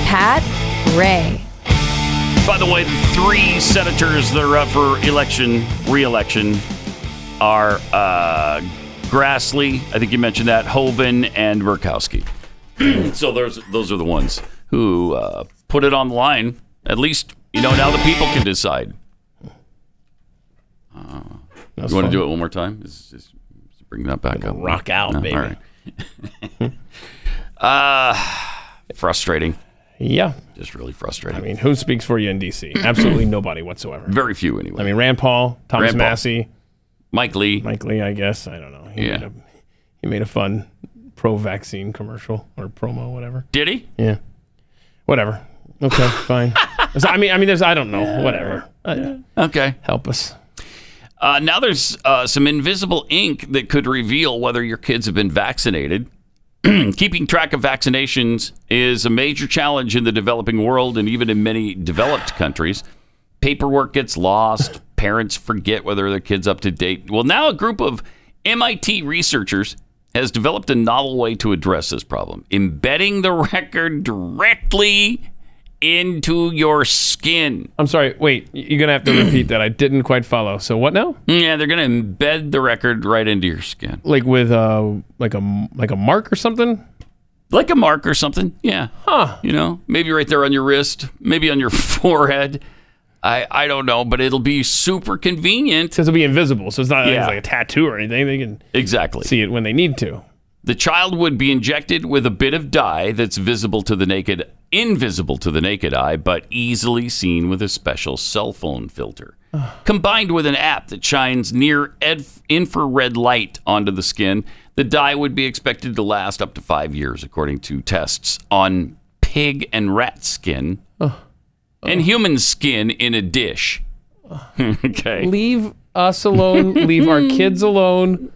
Pat Ray. By the way, the three senators that are up for election, re-election, are uh, Grassley. I think you mentioned that. Hoeven and Murkowski. so those those are the ones who uh, put it on the line. At least you know now the people can decide. Uh, you want to do it one more time? Is, is, is bring that back up. rock out, No, baby. All right. uh, frustrating. Yeah. Just really frustrating. I mean, who speaks for you in D.C.? Absolutely nobody whatsoever. Very few, anyway. I mean, Rand Paul, Thomas Rand Paul. Massie, Mike Lee. Mike Lee, I guess. I don't know. He Yeah. Made a, he made a fun pro-vaccine commercial or promo, whatever. Did he? Yeah. Whatever. Okay, fine. So, I mean, I mean, there's, I don't know. Whatever. Uh, Okay. help us. Uh, now there's uh, some invisible ink that could reveal whether your kids have been vaccinated. Keeping track of vaccinations is a major challenge in the developing world and even in many developed countries. Paperwork gets lost. Parents forget whether their kid's up to date. Well, now a group of MIT researchers has developed a novel way to address this problem, embedding the record directly into your skin. I'm sorry. Wait, you're gonna have to repeat that. I didn't quite follow. So what now? Yeah, they're going to embed the record right into your skin. Like with uh, like a like a mark or something? Like a mark or something. Yeah. Huh. You know, maybe right there on your wrist, maybe on your forehead. I, I don't know, but it'll be super convenient. Because it'll be invisible, so it's not like, Yeah. it's like a tattoo or anything. They can Exactly. see it when they need to. The child would be injected with a bit of dye that's visible to the naked, invisible to the naked eye, but easily seen with a special cell phone filter. Combined with an app that shines near ed- infrared light onto the skin, the dye would be expected to last up to five years, according to tests on pig and rat skin and human skin in a dish. okay. Leave us alone. leave our kids alone.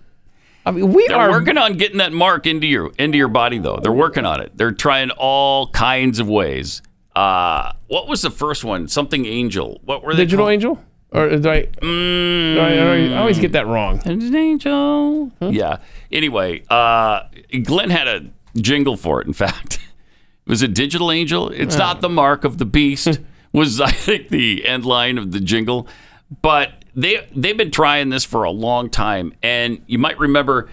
I mean, we They're are working on getting that mark into your into your body, though. They're working on it. They're trying all kinds of ways. Uh, what was the first one? Something angel. What were they? digital called? angel. Or do I, do I, do I always get that wrong. An angel. Yeah. Anyway, uh, Glenn had a jingle for it. In fact, it was a digital angel. It's not the mark of the beast. Was I think the end line of the jingle, but they they've been trying this for a long time, and you might remember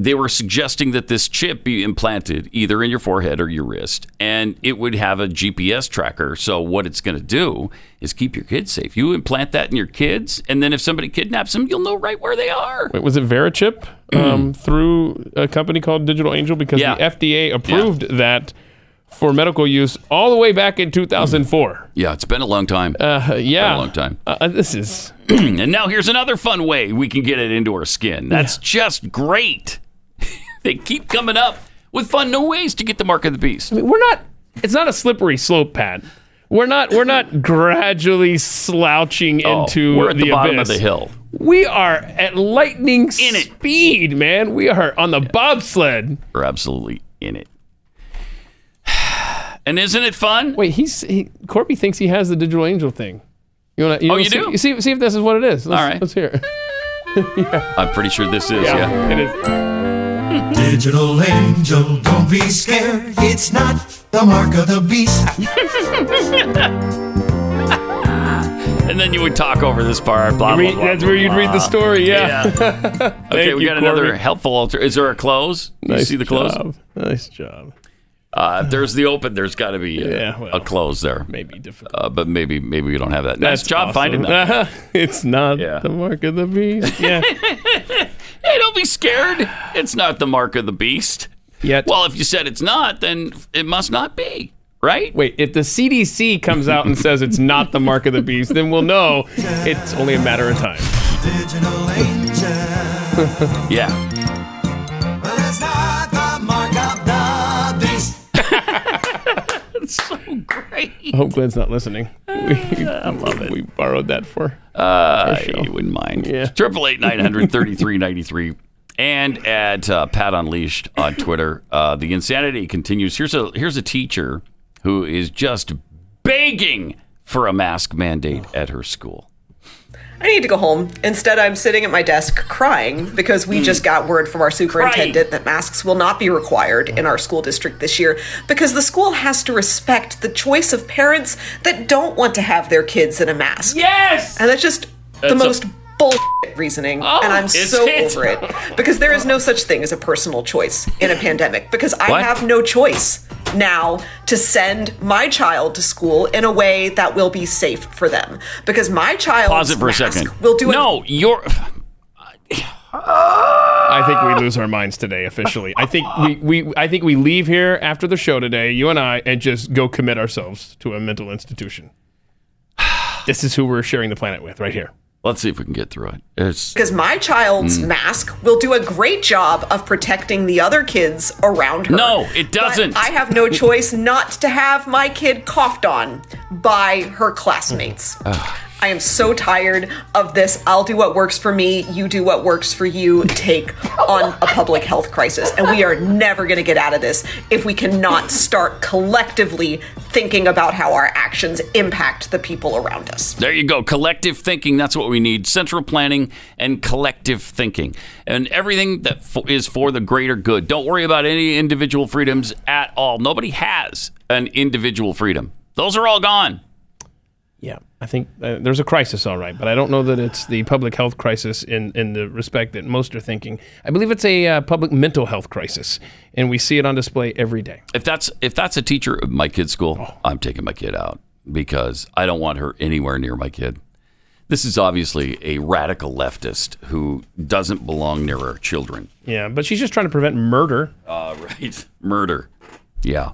they were suggesting that this chip be implanted either in your forehead or your wrist, and it would have a GPS tracker. So what it's going to do is keep your kids safe. You implant that in your kids, and then if somebody kidnaps them, you'll know right where they are. Wait, was it VeriChip um, through a company called Digital Angel? Because Yeah. the FDA approved that for medical use all the way back in 2004. Yeah, it's been a long time. Uh, yeah. Been a long time. Uh, this is. and now here's another fun way we can get it into our skin. That's just great. they keep coming up with fun new ways to get the mark of the beast. I mean, we're not. It's not a slippery slope, Pat. We're not. We're not gradually slouching Oh, into we're at the, bottom abyss. of the hill. We are at lightning in speed, man. We are on the bobsled. We're absolutely in it. And isn't it fun? Wait, he's he, Corby thinks he has the digital angel thing. You want to? Oh, wanna you see, do? See, see if this is what it is. Let's, All right. let's hear. it. I'm pretty sure this is. Yeah. it is. Digital angel, don't be scared. It's not the mark of the beast. And then you would talk over this part. Blah, blah, Read- blah, that's blah, where you'd read the story, yeah. okay, Thank we you, got another Corby. helpful alter. Is there a close? You see the close? job. Nice job. Uh, if there's the open, there's got to be a, Yeah, well, a close there. Maybe difficult. Uh, but maybe maybe we don't have that. Nice job awesome. finding that. it's not Yeah. the mark of the beast. Yeah. hey, don't be scared. It's not the mark of the beast. Yet. Well, if you said it's not, then it must not be, right? Wait, if the CDC comes out and says it's not the mark of the beast, then we'll know it's only a matter of time. Digital angel. Yeah. It's so great. I hope Glenn's not listening. We, I love it. We borrowed that for. Uh, you wouldn't mind. Yeah. Triple eight nine hundred thirty three ninety three, and at uh, Pat Unleashed on Twitter. Uh, the insanity continues. Here's a here's a teacher who is just begging for a mask mandate at her school. I need to go home. Instead, I'm sitting at my desk crying because we hmm. just got word from our superintendent that masks will not be required in our school district this year because the school has to respect the choice of parents that don't want to have their kids in a mask. Yes! And that's just the That's a- most bullshit reasoning. Oh, and I'm Oh, so it? over it because there is no such thing as a personal choice in a pandemic because I What? have no choice now to send my child to school in a way that will be safe for them because my child Pause it for a second. will do it no, you're. I think we lose our minds today officially. I think we, we I think we leave here after the show today, you and I, and just go commit ourselves to a mental institution. This is who we're sharing the planet with right here. Let's see if we can get through it. It's because my child's Mm. mask will do a great job of protecting the other kids around her. No, it doesn't. I have no choice not to have my kid coughed on by her classmates. I am so tired of this. I'll do what works for me, you do what works for you take on a public health crisis. And we are never going to get out of this if we cannot start collectively thinking about how our actions impact the people around us. There you go. Collective thinking. That's what we need. Central planning and collective thinking. And everything that is for the greater good. Don't worry about any individual freedoms at all. Nobody has an individual freedom, those are all gone. I think uh, there's a crisis, all right, but I don't know that it's the public health crisis in, in the respect that most are thinking. I believe it's a uh, public mental health crisis, and we see it on display every day. If that's if that's a teacher at my kid's school, I'm taking my kid out because I don't want her anywhere near my kid. This is obviously a radical leftist who doesn't belong near our children. Yeah, but she's just trying to prevent murder. Uh, right. Murder. Yeah.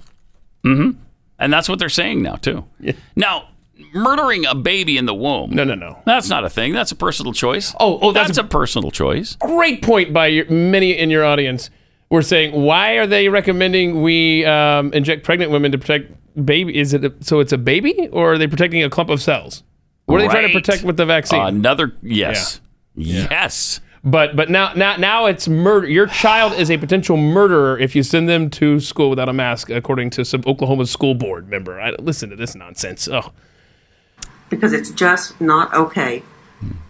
Mm-hmm. And that's what they're saying now, too. Yeah. Now, murdering a baby in the womb. No, no, no. That's not a thing. That's a personal choice. Oh, oh, that's that's, a, personal choice. Great point by your, many in your audience. We're saying, why are they recommending we um, inject pregnant women to protect baby? Is it a, so it's a baby, or are they protecting a clump of cells? What are they trying to protect with the vaccine? Another yes. Yes. But but now now now it's murder. Your child is a potential murderer if you send them to school without a mask, according to some Oklahoma school board member. I, listen to this nonsense. Oh, because it's just not okay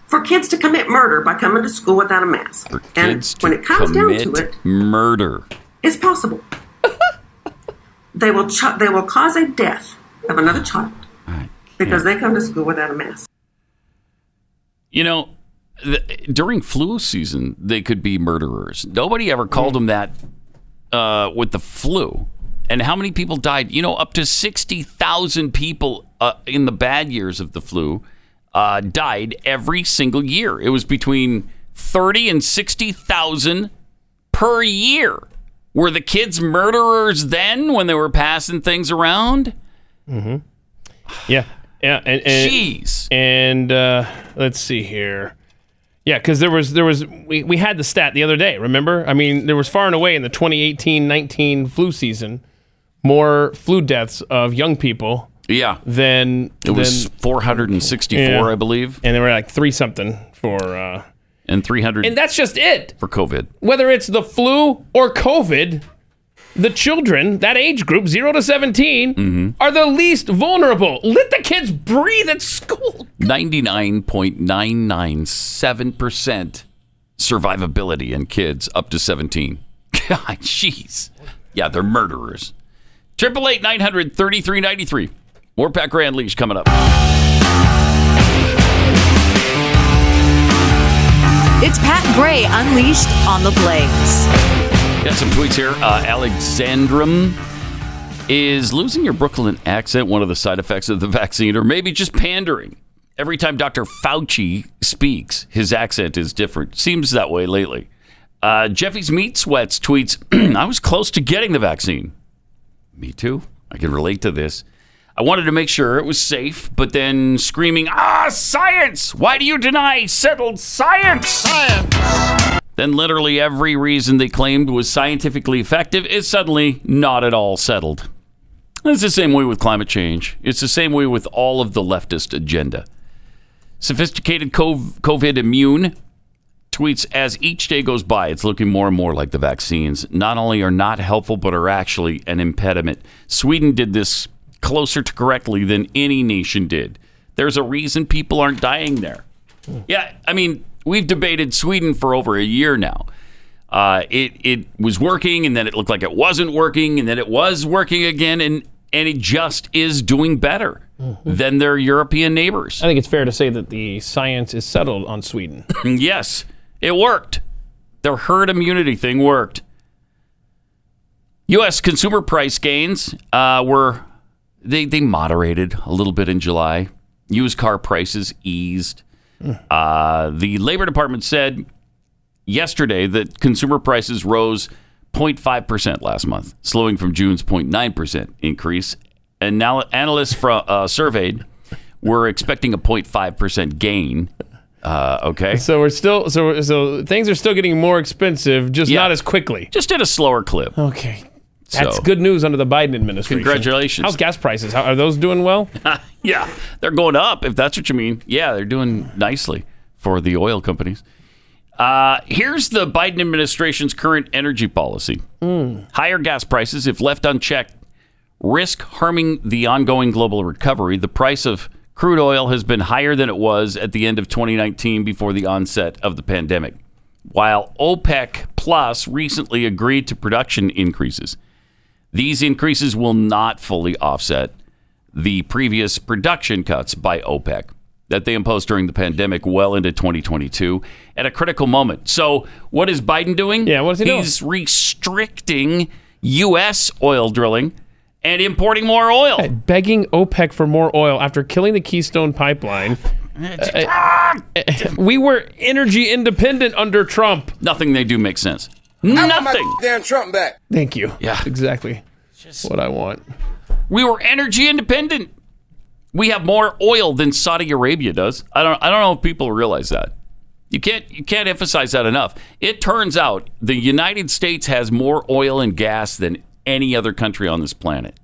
for kids to commit murder by coming to school without a mask. and Kids when it comes down to it, murder. it's possible. they will ch- they will cause a death of another child because they come to school without a mask. You know, the, during flu season, they could be murderers. Nobody ever called them that uh, with the flu. And how many people died? You know, up to 60,000 people uh, in the bad years of the flu uh, died every single year. It was between 30 and 60,000 per year. Were the kids murderers then when they were passing things around? mm-hmm. yeah, yeah, and, and Jeez. And uh, let's see here. Yeah, because there was there was we, we had the stat the other day. Remember? I mean, there was far and away in the 2018-19 flu season more flu deaths of young people. Yeah, than It was than- 464, Yeah. I believe. and they were like three something for. Uh, And 300 and that's just it. for COVID. Whether it's the flu or COVID, the children that age group zero to 17 Mm-hmm. are the least vulnerable. Let the kids breathe at school. 99.997% survivability in kids up to 17. God, jeez. Yeah, they're murderers. Triple eight nine hundred thirty three ninety three. More Pat Gray Unleashed coming up. It's Pat Gray Unleashed on the Blaze. Got some tweets here. Uh, Alexandrum is losing your Brooklyn accent one of the side effects of the vaccine, or maybe just pandering. Every time Dr. Fauci speaks, his accent is different. Seems that way lately. Uh, Jeffy's Meat Sweats tweets, I was close to getting the vaccine. Me too. I can relate to this. I wanted to make sure it was safe, but then screaming, Ah, science! Why do you deny settled science? Science! Then literally every reason they claimed was scientifically effective is suddenly not at all settled. It's the same way with climate change. It's the same way with all of the leftist agenda. Sophisticated COVID immune tweets as each day goes by, it's looking more and more like the vaccines not only are not helpful, but are actually an impediment. Sweden did this closer to correctly than any nation did. There's a reason people aren't dying there. Yeah, I mean, we've debated Sweden for over a year now. Uh, it it was working, and then it looked like it wasn't working, and then it was working again, and and it just is doing better than their European neighbors. I think it's fair to say that the science is settled on Sweden. yes, it worked. The herd immunity thing worked. U.S. consumer price gains uh, were they they moderated a little bit in July. Used car prices eased. Uh, the Labor Department said yesterday that consumer prices rose 0.5 percent last month, slowing from June's 0.9 percent increase. And now analysts from uh, surveyed were expecting a 0.5 percent gain. Uh, okay, So we're still so so things are still getting more expensive, just Yeah. not as quickly. just at a slower clip. Okay. That's So- good news under the Biden administration. Congratulations. How's gas prices? How, are those doing well? yeah, they're going up. If that's what you mean, yeah, they're doing nicely for the oil companies. Uh, here's the Biden administration's current energy policy: higher gas prices, if left unchecked, risk harming the ongoing global recovery. The price of crude oil has been higher than it was at the end of 2019 before the onset of the pandemic. While OPEC Plus recently agreed to production increases, these increases will not fully offset the previous production cuts by OPEC that they imposed during the pandemic well into 2022 at a critical moment. So, what is Biden doing? Yeah, what is he doing? He's restricting U.S. oil drilling and importing more oil. Begging OPEC for more oil after killing the Keystone Pipeline. Uh, we were energy independent under Trump. Nothing they do makes sense. Nothing. Damn Trump back. Thank you. Yeah. Exactly. Just what I want. We were energy independent. We have more oil than Saudi Arabia does. I don't I don't know if people realize that. You can't you can't emphasize that enough. It turns out the United States has more oil and gas than any other country on this planet.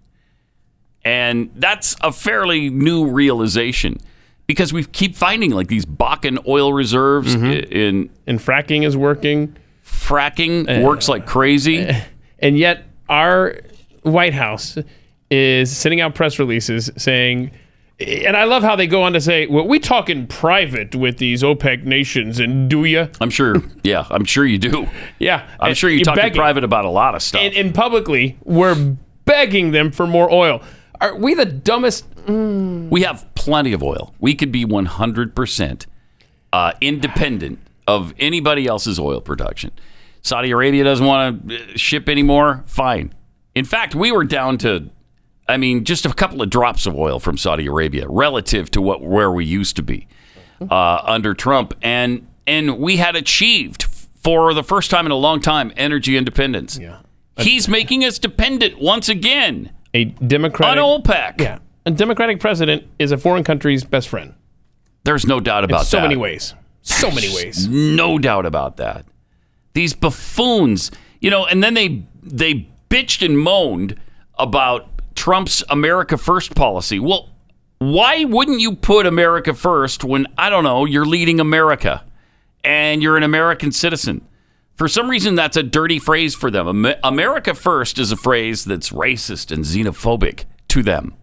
And that's a fairly new realization because we keep finding like these Bakken oil reserves mm-hmm. i- in and fracking is working. Fracking eh. works like crazy. Eh. And yet our White House is sending out press releases saying and I love how they go on to say, "Well, we talk in private with these OPEC nations, and do you?" I'm sure. Yeah, I'm sure you do. Yeah, I'm sure you talk in private about a lot of stuff. And, and publicly, we're begging them for more oil. Are we the dumbest? We have plenty of oil. We could be 100% uh, independent of anybody else's oil production. Saudi Arabia doesn't want to ship anymore. Fine. In fact, we were down to, I mean, just a couple of drops of oil from Saudi Arabia relative to what where we used to be uh, under Trump, and and we had achieved for the first time in a long time energy independence. Yeah. He's making us dependent once again A Democratic on OPEC. Yeah, a Democratic president is a foreign country's best friend. There's no doubt about in so that. many ways. So many ways. No doubt about that. These buffoons, you know, and then they they bitched and moaned about Trump's America First policy. Well, why wouldn't you put America first when I don't know, you're leading America and you're an American citizen? For some reason that's a dirty phrase for them. America first is a phrase that's racist and xenophobic to them.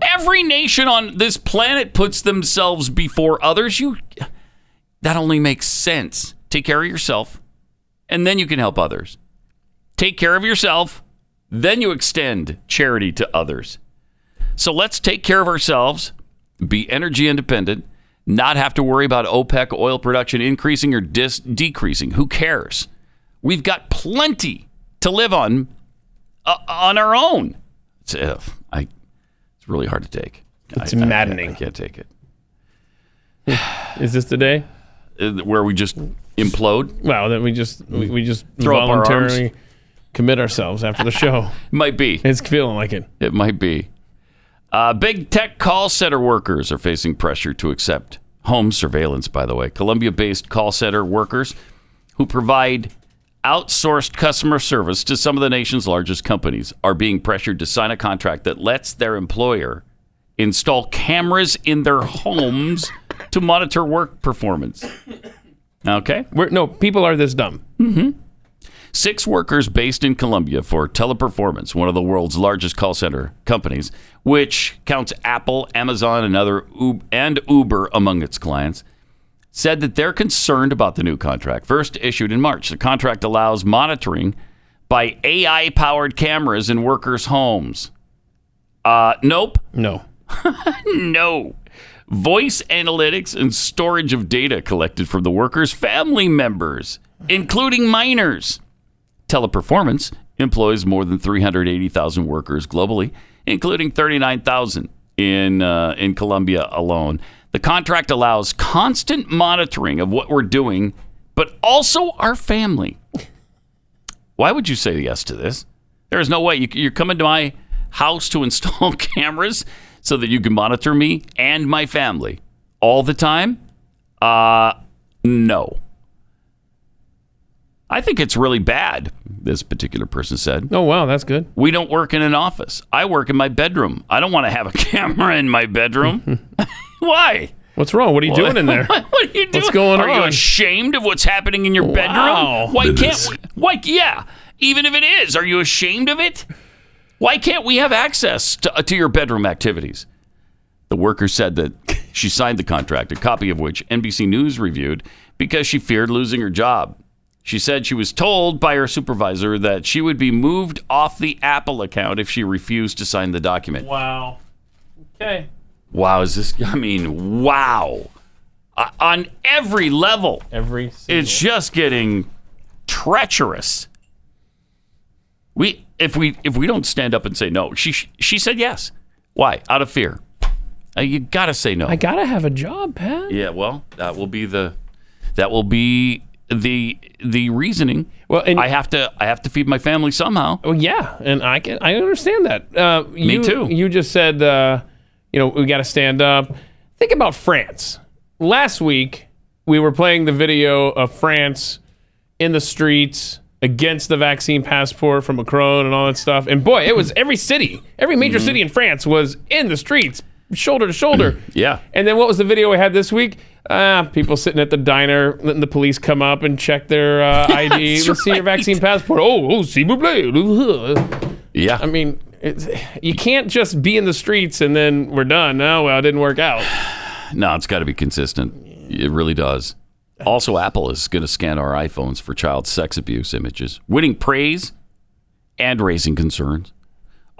Every nation on this planet puts themselves before others. You that only makes sense. Take care of yourself, and then you can help others. Take care of yourself, then you extend charity to others. So let's take care of ourselves, be energy independent, not have to worry about OPEC oil production increasing or dis- decreasing. Who cares? We've got plenty to live on uh, on our own. It's, uh, I, it's really hard to take. It's I- I- maddening. I can't take it. Is this the day Uh, where we just implode? Well, then we just we, we just Throw up our arms? Commit ourselves after the show. Might be. It's feeling like it. It might be. Uh, big tech call center workers are facing pressure to accept home surveillance, by the way. Colombia based call center workers who provide outsourced customer service to some of the nation's largest companies are being pressured to sign a contract that lets their employer install cameras in their homes to monitor work performance. Okay? We're, no, people are this dumb. Mm-hmm. Six workers based in Colombia for Teleperformance, one of the world's largest call center companies, which counts Apple, Amazon, and other and Uber among its clients, said that they're concerned about the new contract. First issued in March, the contract allows monitoring by AI-powered cameras in workers' homes. Uh, nope. No. no. Voice analytics and storage of data collected from the workers' family members, including minors. Teleperformance employs more than 380,000 workers globally, including 39,000 in uh, in Colombia alone. The contract allows constant monitoring of what we're doing, but also our family. Why would you say yes to this? There is no way you, you're coming to my house to install cameras so that you can monitor me and my family all the time. Uh, no. I think it's really bad, this particular person said. Oh, wow, that's good. We don't work in an office. I work in my bedroom. I don't want to have a camera in my bedroom. Why? What's wrong? What are you doing in there? what are you doing? What's going on? are you ashamed of what's happening in your Wow. bedroom? Why Goodness. can't we? Why? Yeah. Even if it is, are you ashamed of it? Why can't we have access to, uh, to your bedroom activities? The worker said that she signed the contract, a copy of which NBC News reviewed, because she feared losing her job. She said she was told by her supervisor that she would be moved off the Apple account if she refused to sign the document. Wow. Okay. Wow, is this? I mean, wow. Uh, on every level, Every it's just getting treacherous. We if we if we don't stand up and say no, she she said yes. Why? Out of fear. Uh, you got to say no. I gotta have a job, Pat. Yeah, well, that will be the that will be the the reasoning. Well, I have to I have to feed my family somehow. Oh yeah, and I can I understand that. Uh, Me you, too. You just said uh, you know we got to stand up. Think about France. Last week we were playing the video of France in the streets against the vaccine passport from Macron and all that stuff. And boy, it was every city, every major Mm-hmm. city in France was in the streets, shoulder to shoulder. Yeah. And then what was the video we had this week? Ah, people sitting at the diner, letting the police come up and check their uh, ID. Let's see your vaccine passport. Oh, oh, plaît. Yeah. I mean, it's, you can't just be in the streets and then we're done. No, well, it didn't work out. No, it's got to be consistent. It really does. Also, Apple is going to scan our iPhones for child sex abuse images, winning praise and raising concerns.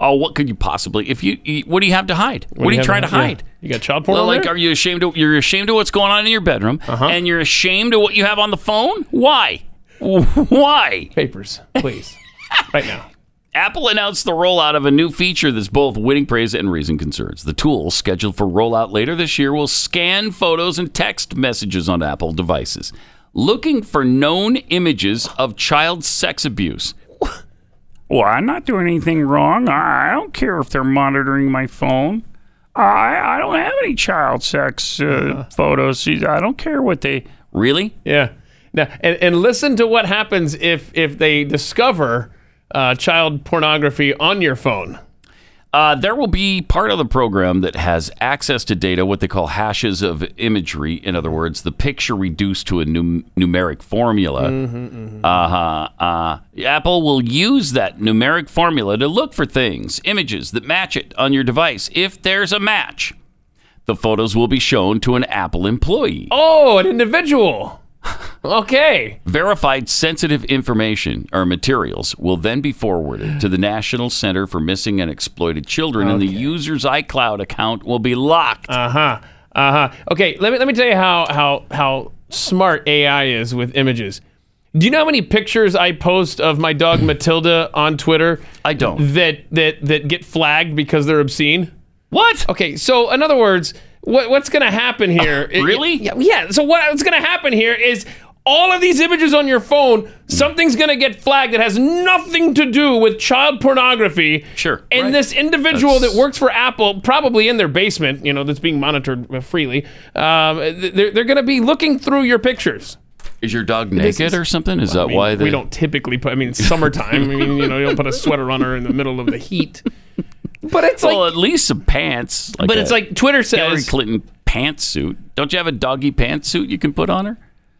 Oh, what could you possibly? If you, you- what do you have to hide? What, are you trying to yeah. hide? You got child porn Well, like, are you ashamed of? You're ashamed of what's going on in your bedroom, Uh-huh. and you're ashamed of what you have on the phone. Why? Why? Papers, please, right now. Apple announced the rollout of a new feature that's both winning praise and raising concerns. The tool, scheduled for rollout later this year, will scan photos and text messages on Apple devices, looking for known images of child sex abuse. Well, I'm not doing anything wrong. I don't care if they're monitoring my phone. I I don't have any child sex uh, photos. I don't care what they. Really? Yeah. Now, and, and listen to what happens if if they discover uh, child pornography on your phone. Uh, there will be part of the program that has access to data, what they call hashes of imagery. In other words, the picture reduced to a num- numeric formula. Uh-huh. Uh, Apple will use that numeric formula to look for things, images that match it on your device. If there's a match, the photos will be shown to an Apple employee. Oh, an individual. Okay. Verified sensitive information or materials will then be forwarded to the National Center for Missing and Exploited Children, and the user's iCloud account will be locked. Uh huh. Uh huh. Okay. Let me let me tell you how how how smart AI is with images. Do you know how many pictures I post of my dog Matilda on Twitter? I don't. That that that get flagged because they're obscene. What? Okay. So in other words, what what's going to happen here? really? Yeah. Yeah. So what's going to happen here is. All of these images on your phone, something's gonna get flagged that has nothing to do with child pornography. Sure. And right. this individual that works for Apple, probably in their basement, you know, that's being monitored uh, freely, um, they're, they're going to be looking through your pictures. Is your dog naked is- or something? Is I that mean, why they we don't typically put? I mean, it's summertime. I mean, you know, you don't put a sweater on her in the middle of the heat. But it's well, like, at least some pants. but it's like Twitter says Hillary. Clinton pantsuit. Don't you have a doggy pantsuit you can put on her?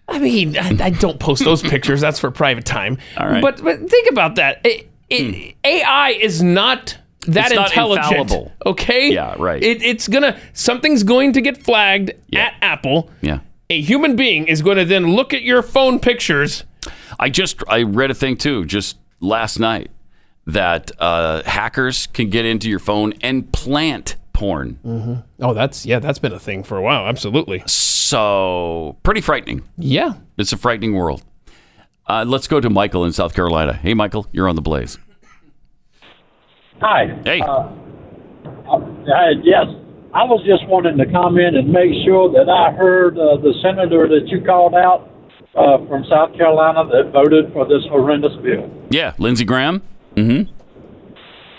I mean, I, I don't post those pictures. That's for private time. All right. Hmm. But but think about that. It, it, AI is not that It's not intelligent. infallible. Okay. Yeah, right. It, it's gonna something's going to get flagged at Apple. Yeah. A human being is going to then look at your phone pictures. I just I read a thing too just last night that uh, hackers can get into your phone and plant porn. Oh, that's yeah, that's been a thing for a while. Absolutely. So pretty frightening. Yeah. It's a frightening world. Uh, let's go to Michael in South Carolina. Hey, Michael, you're on the blaze. Hi. Hey. Uh, uh, yes, I was just wanting to comment and make sure that I heard uh, the senator that you called out uh, from South Carolina that voted for this horrendous bill, Yeah, Lindsey Graham. Mm-hmm.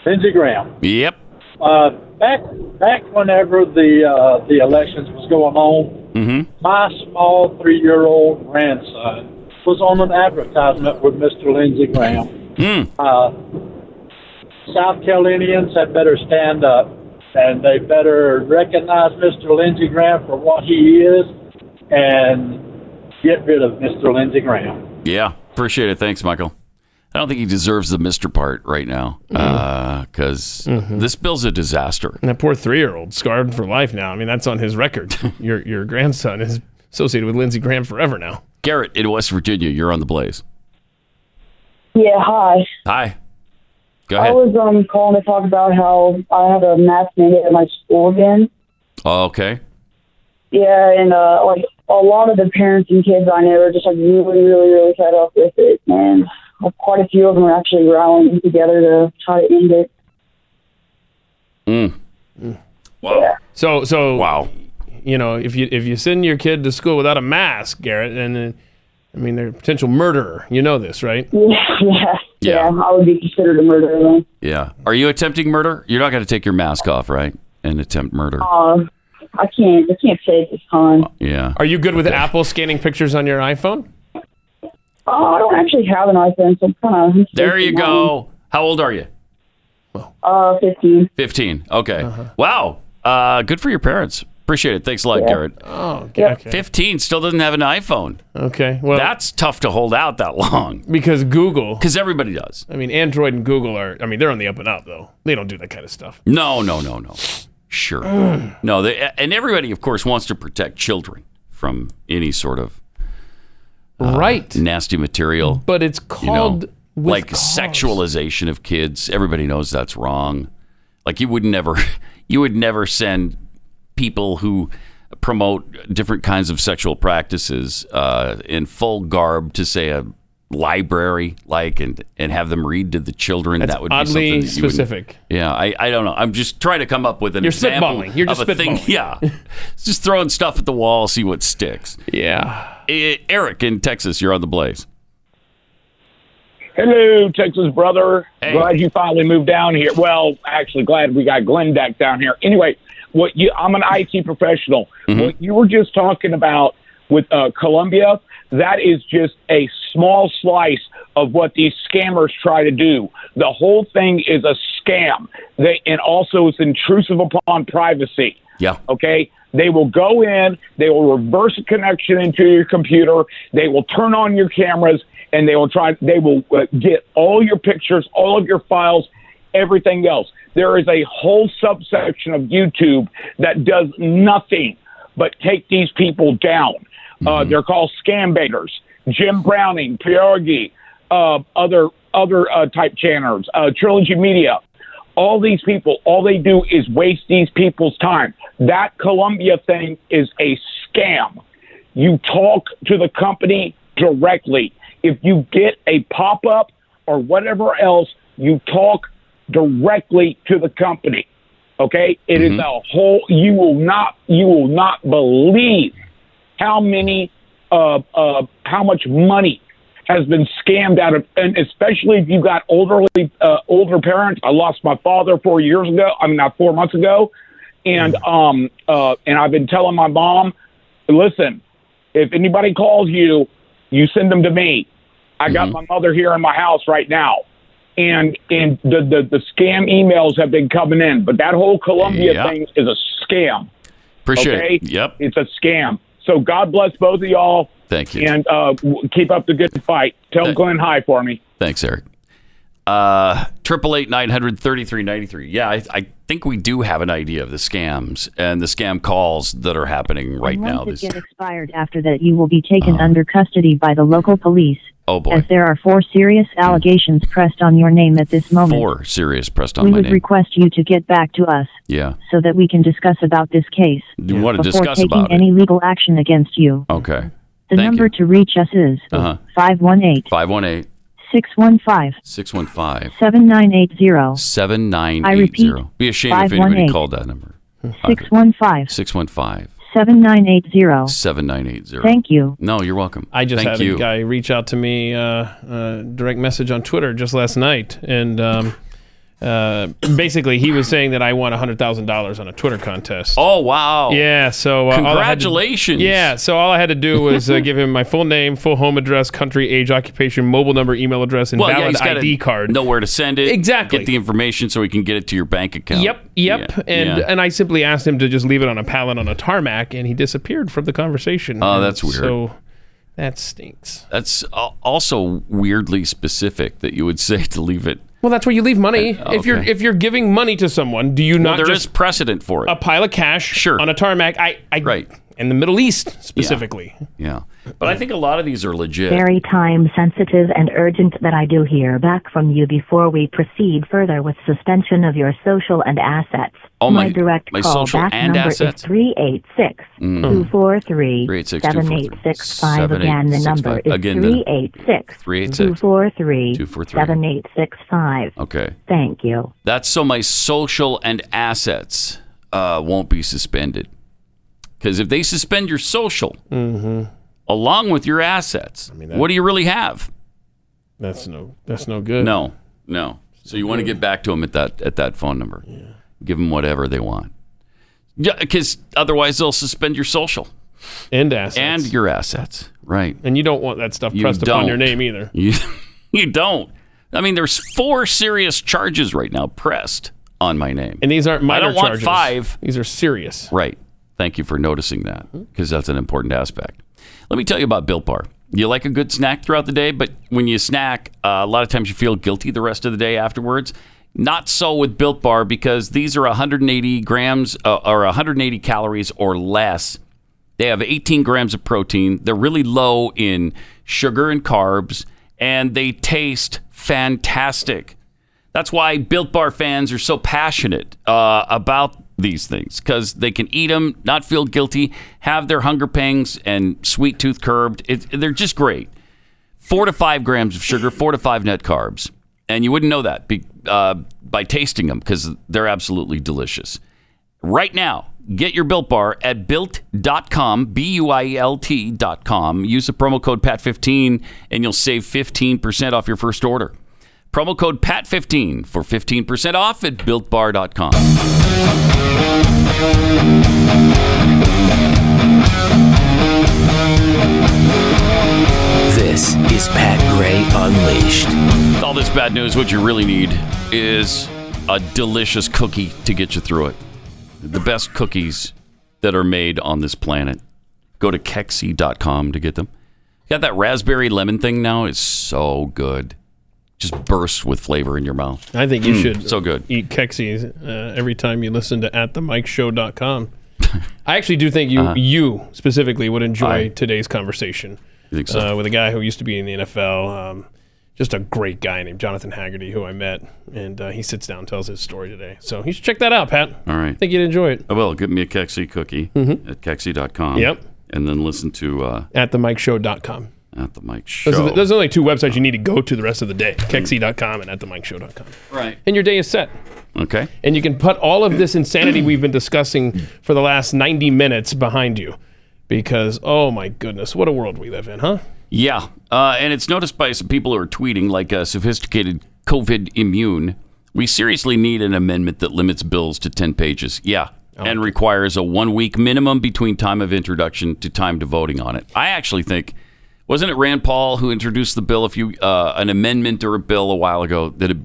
Lindsey Graham. Yep. Uh, back back whenever the uh, the elections was going on, Mm-hmm. my small three year old grandson was on an advertisement with Mr. Lindsey Graham. Hmm. Uh, South Carolinians had better stand up and they better recognize Mr. Lindsey Graham for what he is and get rid of Mr. Lindsey Graham. Yeah, appreciate it. Thanks, Michael. I don't think he deserves the Mister part right now because this bill's a disaster. And that poor three-year-old scarred for life now. I mean, that's on his record. your your grandson is associated with Lindsey Graham forever now. Garrett in West Virginia, you're on the blaze. Yeah, hi. Hi. Go I was um calling to talk about how I have a mask mandate at my school again. Oh, okay. Yeah, and uh like a lot of the parents and kids I know are just like really, really, really fed up with it, and quite a few of them are actually rallying together to try to end it. Mm. Wow. So so wow. You know, if you if you send your kid to school without a mask, Garrett, and uh, I mean they're a potential murderer. You know this, right? Yeah, yeah, yeah. I would be considered a murderer then. Yeah. Are you attempting murder? You're not going to take your mask off, right? And attempt murder. Uh, I can't. I can't say at this time. Yeah. Are you good with Apple scanning pictures on your iPhone? Oh, I don't actually have an iPhone, so I'm kind of. There you go. How old are you? Uh, fifteen. 15. Okay. Wow. Uh, good for your parents. Appreciate it. Thanks a lot, Yeah. Garrett. Oh, okay. 15 still doesn't have an iPhone. Okay. Well, that's tough to hold out that long. Because Google. Because everybody does. I mean, Android and Google are. I mean, they're on the up and up though. They don't do that kind of stuff. No, no, no, no. Sure. no, they, and everybody, of course, wants to protect children from any sort of uh, right nasty material. But it's you know, called like cause. sexualization of kids. Everybody knows that's wrong. Like you would never, you would never send people who promote different kinds of sexual practices uh, in full garb to say a library like and and have them read to the children That's that would be oddly something wouldn't- specific. yeah I, I don't know i'm just trying to come up with an You're example spitballing. You're just of a thing yeah just throwing stuff at the wall see what sticks yeah Eh, eric in texas you're on the blaze Hello, Texas brother. Glad you finally moved down here. Well, actually, glad we got Glenn Beck down here. Anyway, what you? I'm an IT professional. What you were just talking about with uh, Colombia, that is just a small slice of what these scammers try to do. The whole thing is a scam. They and also it's intrusive upon privacy. Yeah. Okay. They will go in, they will reverse a connection into your computer, they will turn on your cameras, and they will try, they will uh, get all your pictures, all of your files, everything else. There is a whole subsection of YouTube that does nothing but take these people down. Uh, they're called scam baiters. Jim Browning, Pierogi, uh, other other uh, type channels, uh, Trilogy Media all these people, all they do is waste these people's time. That Colombia thing is a scam. You talk to the company directly. If you get a pop up or whatever else, you talk directly to the company. Okay? It is a whole you will not you will not believe how many uh uh how much money has been scammed out of, and especially if you've got elderly, uh, older parents. I lost my father four years ago. I mean, not four months ago, and um, uh, and I've been telling my mom, listen, if anybody calls you, you send them to me. I got my mother here in my house right now, and and the the, the scam emails have been coming in, but that whole Colombia Yeah. thing is a scam. Appreciate okay? it. Yep. It's a scam. So God bless both of y'all. Thank you. And uh, keep up the good fight. Tell Thank- Glenn hi for me. Thanks, Eric. Uh, triple eight nine hundred thirty three ninety three. Yeah, I, I think we do have an idea of the scams and the scam calls that are happening right Once now. it This, gets expired after that, you will be taken under custody by the local police. oh boy, As there are four serious allegations pressed on your name at this moment, four serious pressed on we my would request you to get back to us yeah, so that we can discuss about this case you want to discuss taking about it? any legal action against you. Okay. The Thank number to reach us is Uh huh. 518 Five one eight 615 six one five 7980. seven nine I repeat, zero. Be a shame if anybody called that number. 615 Six one five 7980. seven nine eight zero. Thank you. No, you're welcome. I just Thank had you. a guy reach out to me, uh, uh, direct message on Twitter just last night, and um, Uh, basically, he was saying that I won hundred thousand dollars on a Twitter contest. Oh wow! Yeah, so uh, had to- Congratulations. yeah, so all I had to do was uh, give him my full name, full home address, country, age, occupation, mobile number, email address, and Well, valid he's got ID card. know where to send it. Exactly. Get the information so he can get it to your bank account. Yep, yep. Yeah, and yeah. and I simply asked him to just leave it on a pallet on a tarmac, and he disappeared from the conversation. Oh, And that's weird. So that stinks. That's also weirdly specific that you would say to leave it. Well, that's where you leave money. Uh, If you're if you're giving money to someone, do you Well, not there just is precedent for it. a pile of cash Sure. on a tarmac? I, I right in the Middle East specifically. Yeah, but I think a lot of these are legit. Very time sensitive and urgent that I do hear back from you before we proceed further with suspension of your social and assets. Oh, my- direct my call social back and number assets? is 386 Mm. 243 386 7865. Again, the number is Again, 386 386 243 243. 7865. Okay. Thank you. That's so my social and assets uh, won't be suspended. Because if they suspend your social mm-hmm. along with your assets, that- what do you really have? That's no that's no good. No, no. So you want to get back to them at that at that phone number. Yeah. Give them whatever they want. Yeah, because otherwise they'll suspend your social and assets and your assets. Right. And you don't want that stuff You pressed upon your name either. You you don't. I mean, there's four serious charges right now pressed on my name. And these aren't minor. I don't want charges. five. These are serious. Right. Thank you for noticing that because that's an important aspect. Let me tell you about Built Bar. You like a good snack throughout the day, but when you snack, uh, a lot of times you feel guilty the rest of the day afterwards. Not so with Built Bar because these are 180 grams uh, or 180 calories or less. They have 18 grams of protein. They're really low in sugar and carbs, and they taste fantastic. That's why Built Bar fans are so passionate uh, about these things because they can eat them, not feel guilty, have their hunger pangs and sweet tooth curbed. It, they're just great. Four to five grams of sugar, four to five net carbs. And you wouldn't know that be, uh, by tasting them because they're absolutely delicious. Right now, get your Built Bar at built.com, B U I L T.com. Use the promo code PAT15 and you'll save 15% off your first order. Promo code PAT15 for 15% off at builtbar.com. This is Pat Gray Unleashed. With all this bad news, what you really need is a delicious cookie to get you through it. The best cookies that are made on this planet. Go to kexi.com to get them. Got that raspberry lemon thing now. It's so good. Just bursts with flavor in your mouth. I think you Mm, should So good. eat Kexies uh, every time you listen to at the mikeshow.com. I actually do think you Uh-huh. you specifically would enjoy I- today's conversation. So? Uh, with a guy who used to be in the NFL, um, just a great guy named Jonathan Haggerty, who I met, and uh, he sits down and tells his story today. So you should check that out, Pat. All right. I think you'd enjoy it. I will. Give me a Kexi cookie at kexi.com. Yep. And then listen to uh, At the mikeshow.com. At the Mike Show. Those are, the, those are only two websites you need to go to the rest of the day Kexi.com and at the mikeshow.com. Right. And your day is set. Okay. And you can put all of this insanity we've been discussing for the last 90 minutes behind you. Because, oh my goodness, what a world we live in, huh? Yeah, uh, and it's noticed by some people who are tweeting, like a sophisticated COVID immune. We seriously need an amendment that limits bills to 10 pages. Yeah. and requires a one week minimum between time of introduction to time to voting on it. I actually think, wasn't it Rand Paul who introduced the bill, a few, uh, an amendment or a bill a while ago, that it,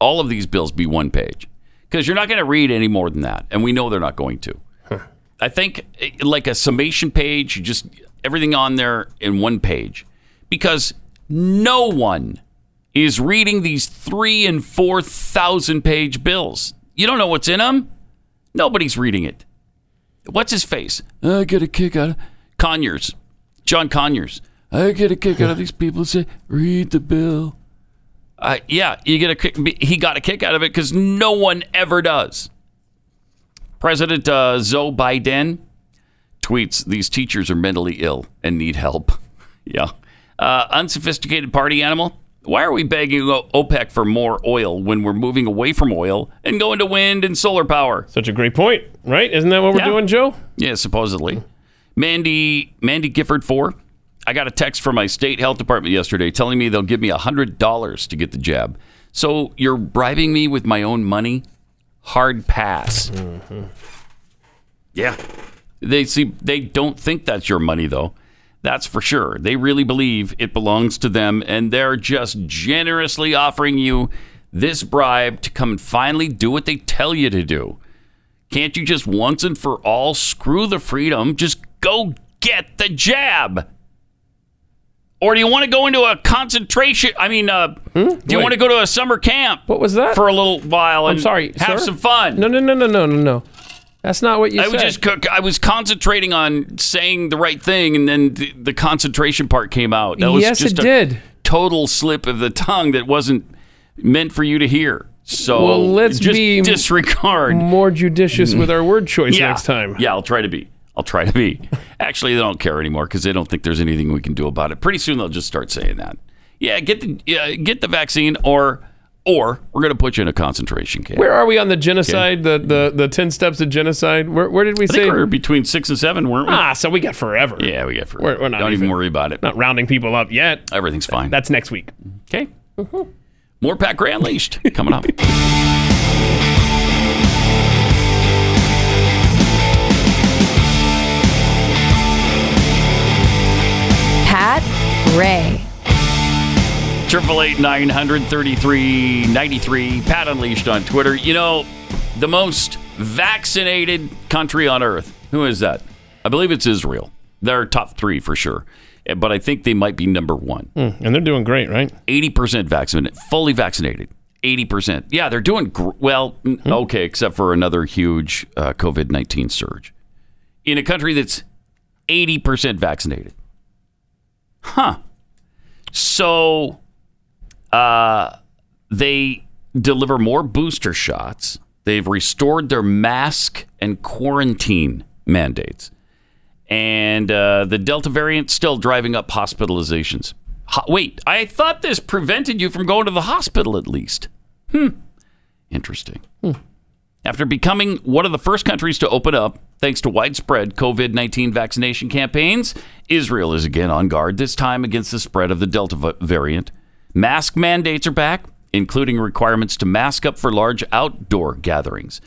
all of these bills be one page? Because you're not going to read any more than that. And we know they're not going to. I think eh, like a summation page, just everything on there in one page, because no one is reading these three and four thousand page bills. You don't know what's in them. Nobody's reading it. What's his face? I get a kick out of Conyers, John Conyers. I get a kick out of these people who say, "Read the bill." Uh, yeah, you get a kick. He got a kick out of it because no one ever does. President uh, Joe Biden tweets these teachers are mentally ill and need help. yeah. Uh, unsophisticated party animal. Why are we begging OPEC for more oil when we're moving away from oil and going to wind and solar power? Such a great point, right? Isn't that what we're Yeah. doing, Joe? Yeah, supposedly. Mandy Mandy Gifford four. I got a text from my state health department yesterday telling me they'll give me $100 to get the jab. So you're bribing me with my own money? Hard pass. Yeah. They see they don't think that's your money though. That's for sure. They really believe it belongs to them and they're just generously offering you this bribe to come and finally do what they tell you to do. Can't you just once and for all screw the freedom? Just go get the jab. Or do you want to go into a concentration? I mean, uh, do you Hmm? Wait. want to go to a summer camp? What was that? For a little while and I'm sorry. have sir? some fun. No, no, no, no, no, no, no. That's not what you said. I said. was just I was concentrating on saying the right thing, and then the, the concentration part came out. That was Yes, just it a did. Total slip of the tongue that wasn't meant for you to hear. So well, let's just be disregard. more judicious with our word choice Yeah. next time. Yeah, I'll try to be. I'll try to be. Actually, they don't care anymore because they don't think there's anything we can do about it. Pretty soon they'll just start saying that. Yeah, get the yeah, get the vaccine, or or we're going to put you in a concentration camp. Where are we on the genocide? The, the the ten steps of genocide. Where where did we I say? think we're between six and seven, weren't we? ah, so we got forever. Yeah, we got forever. We're, we're not don't even, even worry about it. Not rounding people up yet. Everything's fine. That's next week. Okay. More Pat Gray Unleashed coming up. Gray. Triple eight nine hundred thirty three ninety three. Pat Unleashed on Twitter. You know, the most vaccinated country on earth. Who is that? I believe it's Israel. They're top three for sure, Eh, but I think they might be number one. Hmm, and they're doing great, right? Eighty percent vaccinated, fully vaccinated. Eighty percent. Yeah, they're doing gr- well. n- Hmm. Okay, except for another huge uh, COVID nineteen surge in a country that's eighty percent vaccinated. Huh. So, uh, they deliver more booster shots. They've restored their mask and quarantine mandates. And uh, the Delta variant still driving up hospitalizations. Ho- wait, I thought this prevented you from going to the hospital at least. Hmm. Interesting. After becoming one of the first countries to open up, thanks to widespread COVID 19 vaccination campaigns, Israel is again on guard, this time against the spread of the Delta variant. Mask mandates are back, including requirements to mask up for large outdoor gatherings.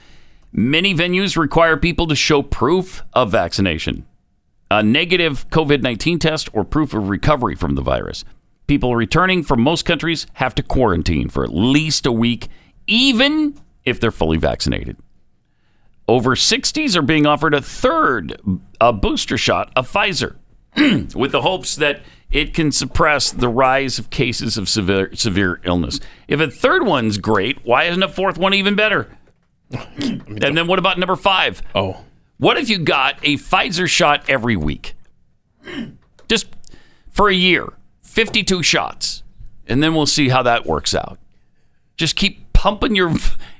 Many venues require people to show proof of vaccination, a negative COVID 19 test, or proof of recovery from the virus. People returning from most countries have to quarantine for at least a week, even if they're fully vaccinated. Over 60s are being offered a third a booster shot of Pfizer with the hopes that it can suppress the rise of cases of severe, severe illness. If a third one's great, why isn't a fourth one even better? and then what about number five? Oh. What if you got a Pfizer shot every week? Just for a year, 52 shots. And then we'll see how that works out. Just keep pumping your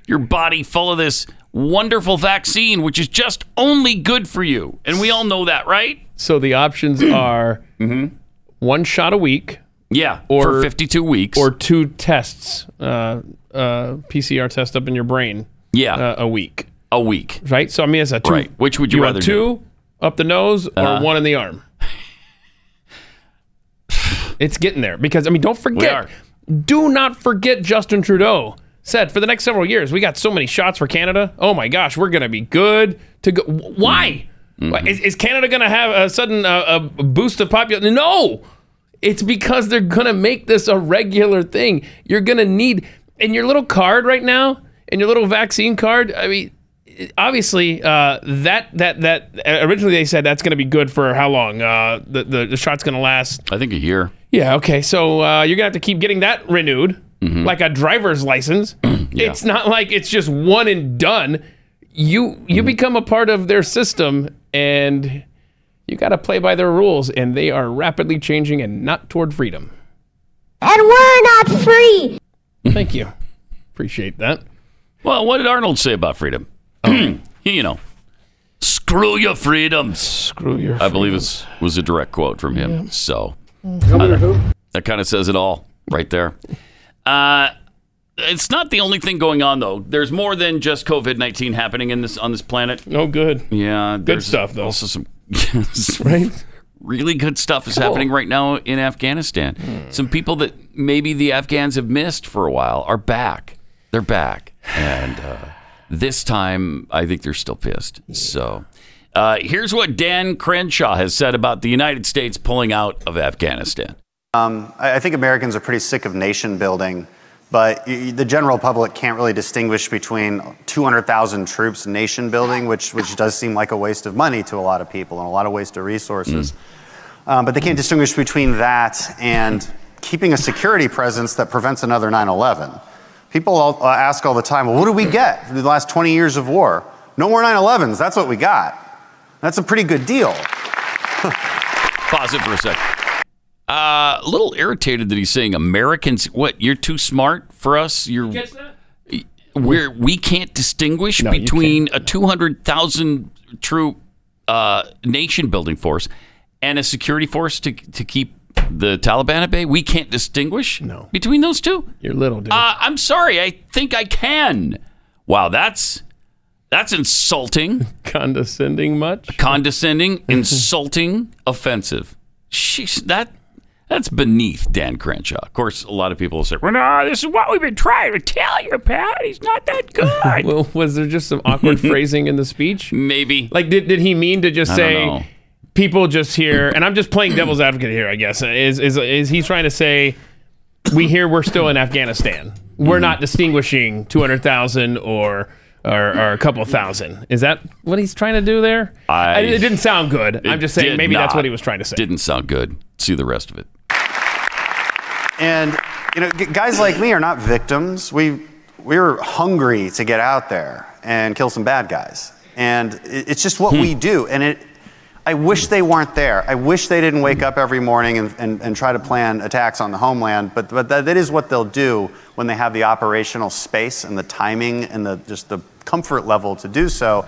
your body full of this wonderful vaccine which is just only good for you. And we all know that, right? So the options are one shot a week. Yeah, or for 52 weeks. or two tests, uh, uh, PCR test up in your brain. Yeah, uh, a week. A week, right? So I mean, it's a two. Right. Which would you want rather two up the nose or Uh. one in the arm? it's getting there because I mean, don't forget. Do not forget Justin Trudeau said for the next several years we got so many shots for Canada. Oh my gosh, we're gonna be good to go. Why? Mm-hmm. Is, is Canada gonna have a sudden uh, a boost of population? No. It's because they're gonna make this a regular thing. You're gonna need in your little card right now, in your little vaccine card. I mean, obviously, uh, that that that originally they said that's gonna be good for how long? Uh, the, the the shot's gonna last. I think a year. Yeah. Okay. So uh, you're gonna have to keep getting that renewed, Mm-hmm. like a driver's license. It's not like it's just one and done. You you Mm-hmm. become a part of their system, and you got to play by their rules, and they are rapidly changing and not toward freedom. And we're not free. Thank you. Appreciate that. Well, what did Arnold say about freedom? you know, screw your freedoms. Screw your. I believe it was a direct quote from him. So Governor who? that kind of says it all right there. Uh, it's not the only thing going on though. There's more than just COVID nineteen happening in this on this planet. Oh, good. Yeah, Good stuff, though. Also some Right. Really good stuff is happening right now in Afghanistan. Some people that maybe the Afghans have missed for a while are back. They're back. And uh, this time, I think they're still pissed. So uh, here's what Dan Crenshaw has said about the United States pulling out of Afghanistan. Um, I I think Americans are pretty sick of nation building, but y- y- the general public can't really distinguish between 200,000 troops nation building, which, which does seem like a waste of money to a lot of people and a lot of waste of resources. Um, but they can't distinguish between that and keeping a security presence that prevents another 9 11. People all, uh, ask all the time, well, what did we get through the last 20 years of war? No more 9 11s. That's what we got. That's a pretty good deal. Pause it for a second. Uh, a little irritated that he's saying Americans. What? You're too smart for us. You're. We're we can't distinguish between a two hundred thousand troop uh, nation building force and a security force to to keep the Taliban at bay. We can't distinguish no. between those two. You're little, dude. Uh, I'm sorry. I think I can. Wow, that's that's insulting. Condescending much? Condescending, insulting, offensive. Sheesh, that that's beneath Dan Crenshaw. Of course, a lot of people will say, "Well, no, this is what we've been trying to tell you, Pat. He's not that good." well, was there just some awkward phrasing in the speech? Maybe. Like, did, did he mean to just I say people just hear? And I'm just playing devil's advocate here, I guess. Is is is he trying to say we hear we're still in Afghanistan? We're Mm-hmm. not distinguishing two hundred thousand or. Or, or a couple thousand. Is that what he's trying to do there? I- it didn't sound good. I'm just saying maybe that's what he was trying to say. Didn't sound good. See the rest of it. And you know, guys like me are not victims. We we were hungry to get out there and kill some bad guys, and it's just what we do. And it, I wish they weren't there. I wish they didn't wake up every morning and, and, and try to plan attacks on the homeland. But but that, that is what they'll do when they have the operational space and the timing and the just the comfort level to do so.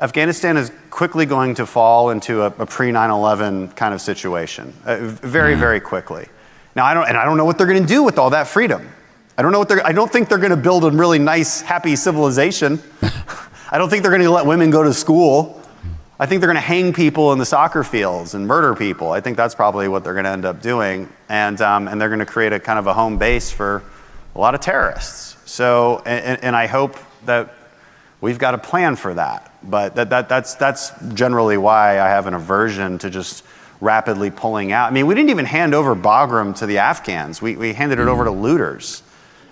Afghanistan is quickly going to fall into a, a pre 9 11 kind of situation, uh, very, very quickly. Now, I don't, and I don't know what they're going to do with all that freedom. I don't know what they're, I don't think they're going to build a really nice, happy civilization. I don't think they're going to let women go to school. I think they're going to hang people in the soccer fields and murder people. I think that's probably what they're going to end up doing. And, um, and they're going to create a kind of a home base for a lot of terrorists. So, and, and I hope that we've got a plan for that. But that, that, that's, that's generally why I have an aversion to just rapidly pulling out. I mean, we didn't even hand over Bagram to the Afghans. We, we handed it over to looters.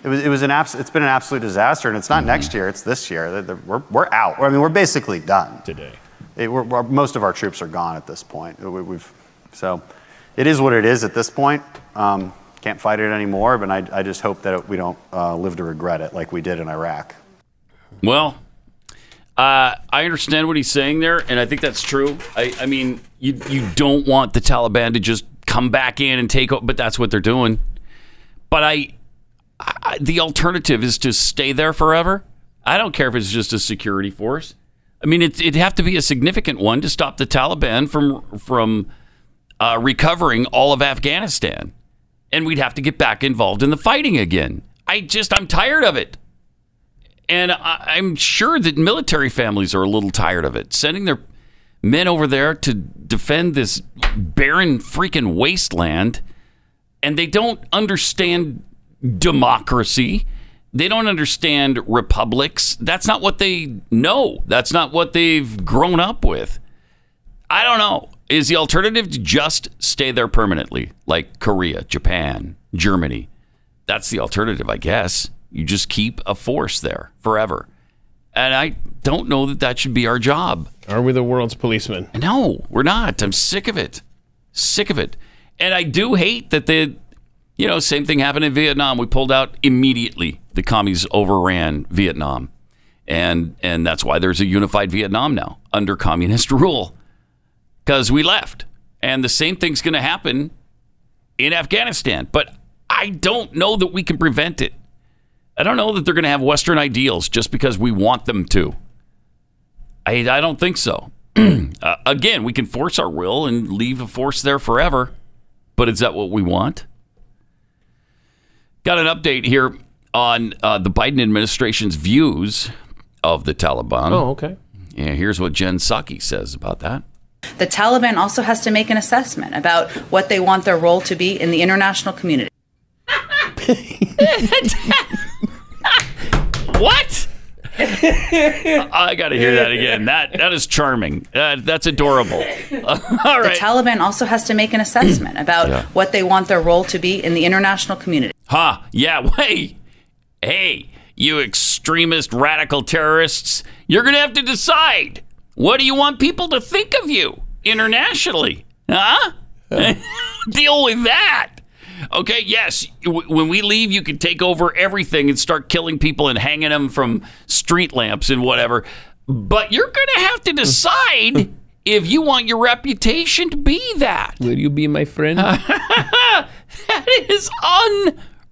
It was, it was an abs- it's been an absolute disaster, and it's not next year, it's this year. They're- they're- We're, we're out. I mean, we're basically done. Today. It, we're, we're- most of our troops are gone at this point. We, we've, so it is what it is at this point. Um, can't fight it anymore, but I, I just hope that we don't uh, live to regret it like we did in Iraq. Well, uh, I understand what he's saying there, and I think that's true. I, I mean, you you don't want the Taliban to just come back in and take over, but that's what they're doing. But I, I, the alternative is to stay there forever. I don't care if it's just a security force. I mean, it, it'd have to be a significant one to stop the Taliban from from uh, recovering all of Afghanistan, and we'd have to get back involved in the fighting again. I just I'm tired of it. And I, I'm sure that military families are a little tired of it, sending their men over there to defend this barren freaking wasteland, and they don't understand democracy. They don't understand republics. That's not what they know. That's not what they've grown up with. I don't know. Is the alternative to just stay there permanently, like Korea, Japan, Germany? That's the alternative, I guess. You just keep a force there forever. And I don't know that that should be our job. Are we the world's policemen? No, we're not. I'm sick of it. Sick of it. And I do hate that the, you know, same thing happened in Vietnam. We pulled out immediately. The commies overran Vietnam. And and that's why there's a unified Vietnam now under communist rule. Because we left. And the same thing's going to happen in Afghanistan. But I don't know that we can prevent it. I don't know that they're going to have Western ideals just because we want them to. I, I don't think so. uh, again, we can force our will and leave a force there forever, but is that what we want? Got an update here on uh, the Biden administration's views of the Taliban. Oh, okay. Yeah, here's what Jen Psaki says about that. The Taliban also has to make an assessment about what they want their role to be in the international community. What? I got to hear that again. That that is charming. Uh, that's adorable. All The. Taliban also has to make an assessment about Yeah. what they want their role to be in the international community. Huh? Yeah. Hey, hey, you extremist radical terrorists! You're gonna have to decide. What do you want people to think of you internationally? Huh? Deal with that. Okay. Yes. w- When we leave, you can take over everything and start killing people and hanging them from street lamps and whatever. But you're gonna have to decide if you want your reputation to be that. Will you be my friend? that is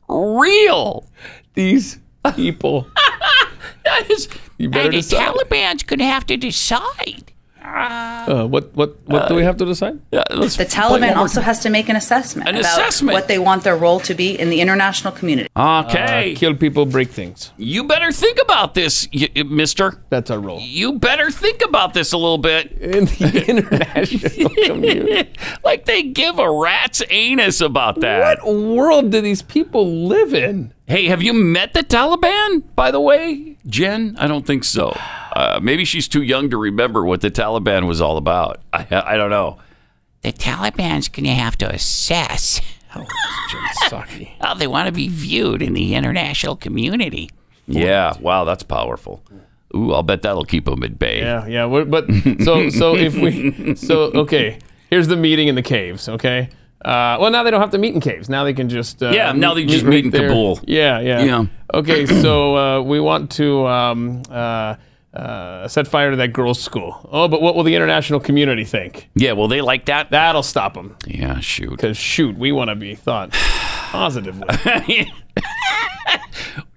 unreal. These people. that is. You better and the. Taliban's going to have to decide. Uh, what what what do we have to decide? Yeah, The Taliban also has to make an assessment An about assessment. what they want their role to be in the international community. Okay. Uh, kill people, break things. You better think about this, y- y- mister. That's our role. You better think about this a little bit. In the international community. like they give a rat's anus about that. What world do these people live in? Hey, have you met the Taliban, by the way, Jen? I don't think so. Uh, maybe she's too young to remember what the Taliban was all about. I, I don't know. The Taliban's going to have to assess how they want to be viewed in the international community. Yeah, wow, that's powerful. Ooh, I'll bet that'll keep them at bay. Yeah, yeah. we're- But so so if we so okay, here's the meeting in the caves. Okay. Uh, well, now they don't have to meet in caves. Now they can just uh, Yeah, now they just meet in there. Kabul. Yeah, yeah. Yeah. Okay, so uh, we want to um, uh, uh, set fire to that girls' school. Oh, but what will the international community think? Yeah, will they like that? That'll stop them. Yeah, shoot. Because shoot, we want to be thought positively.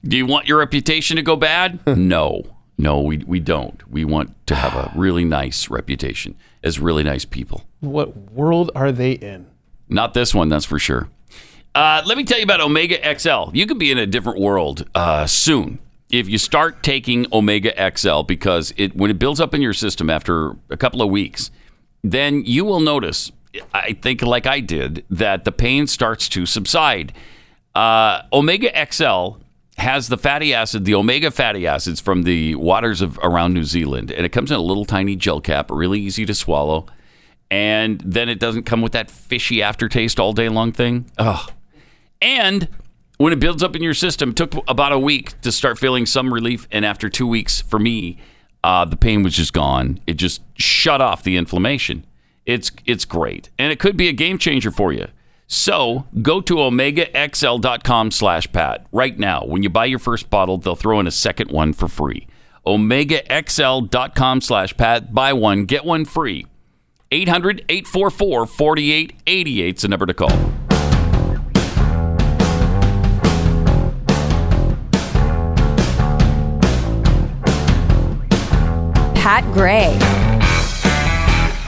Do you want your reputation to go bad? no. No, we, we don't. We want to have a really nice reputation as really nice people. what world are they in? Not this one, that's for sure. Uh, let me tell you about Omega XL. You could be in a different world uh, soon if you start taking Omega XL because it when it builds up in your system after a couple of weeks, then you will notice. I think, like I did, that the pain starts to subside. Uh, Omega XL has the fatty acid, the omega fatty acids from the waters of around New Zealand, and it comes in a little tiny gel cap, really easy to swallow and then it doesn't come with that fishy aftertaste all day long thing. Ugh. And when it builds up in your system, it took about a week to start feeling some relief, and after two weeks, for me, uh, the pain was just gone. It just shut off the inflammation. It's it's great, and it could be a game changer for you. So go to omegaxl.com slash pat right now. When you buy your first bottle, they'll throw in a second one for free. omegaxl.com slash pat. Buy one, get one free. 800 844 4888 is the number to call. Pat Gray.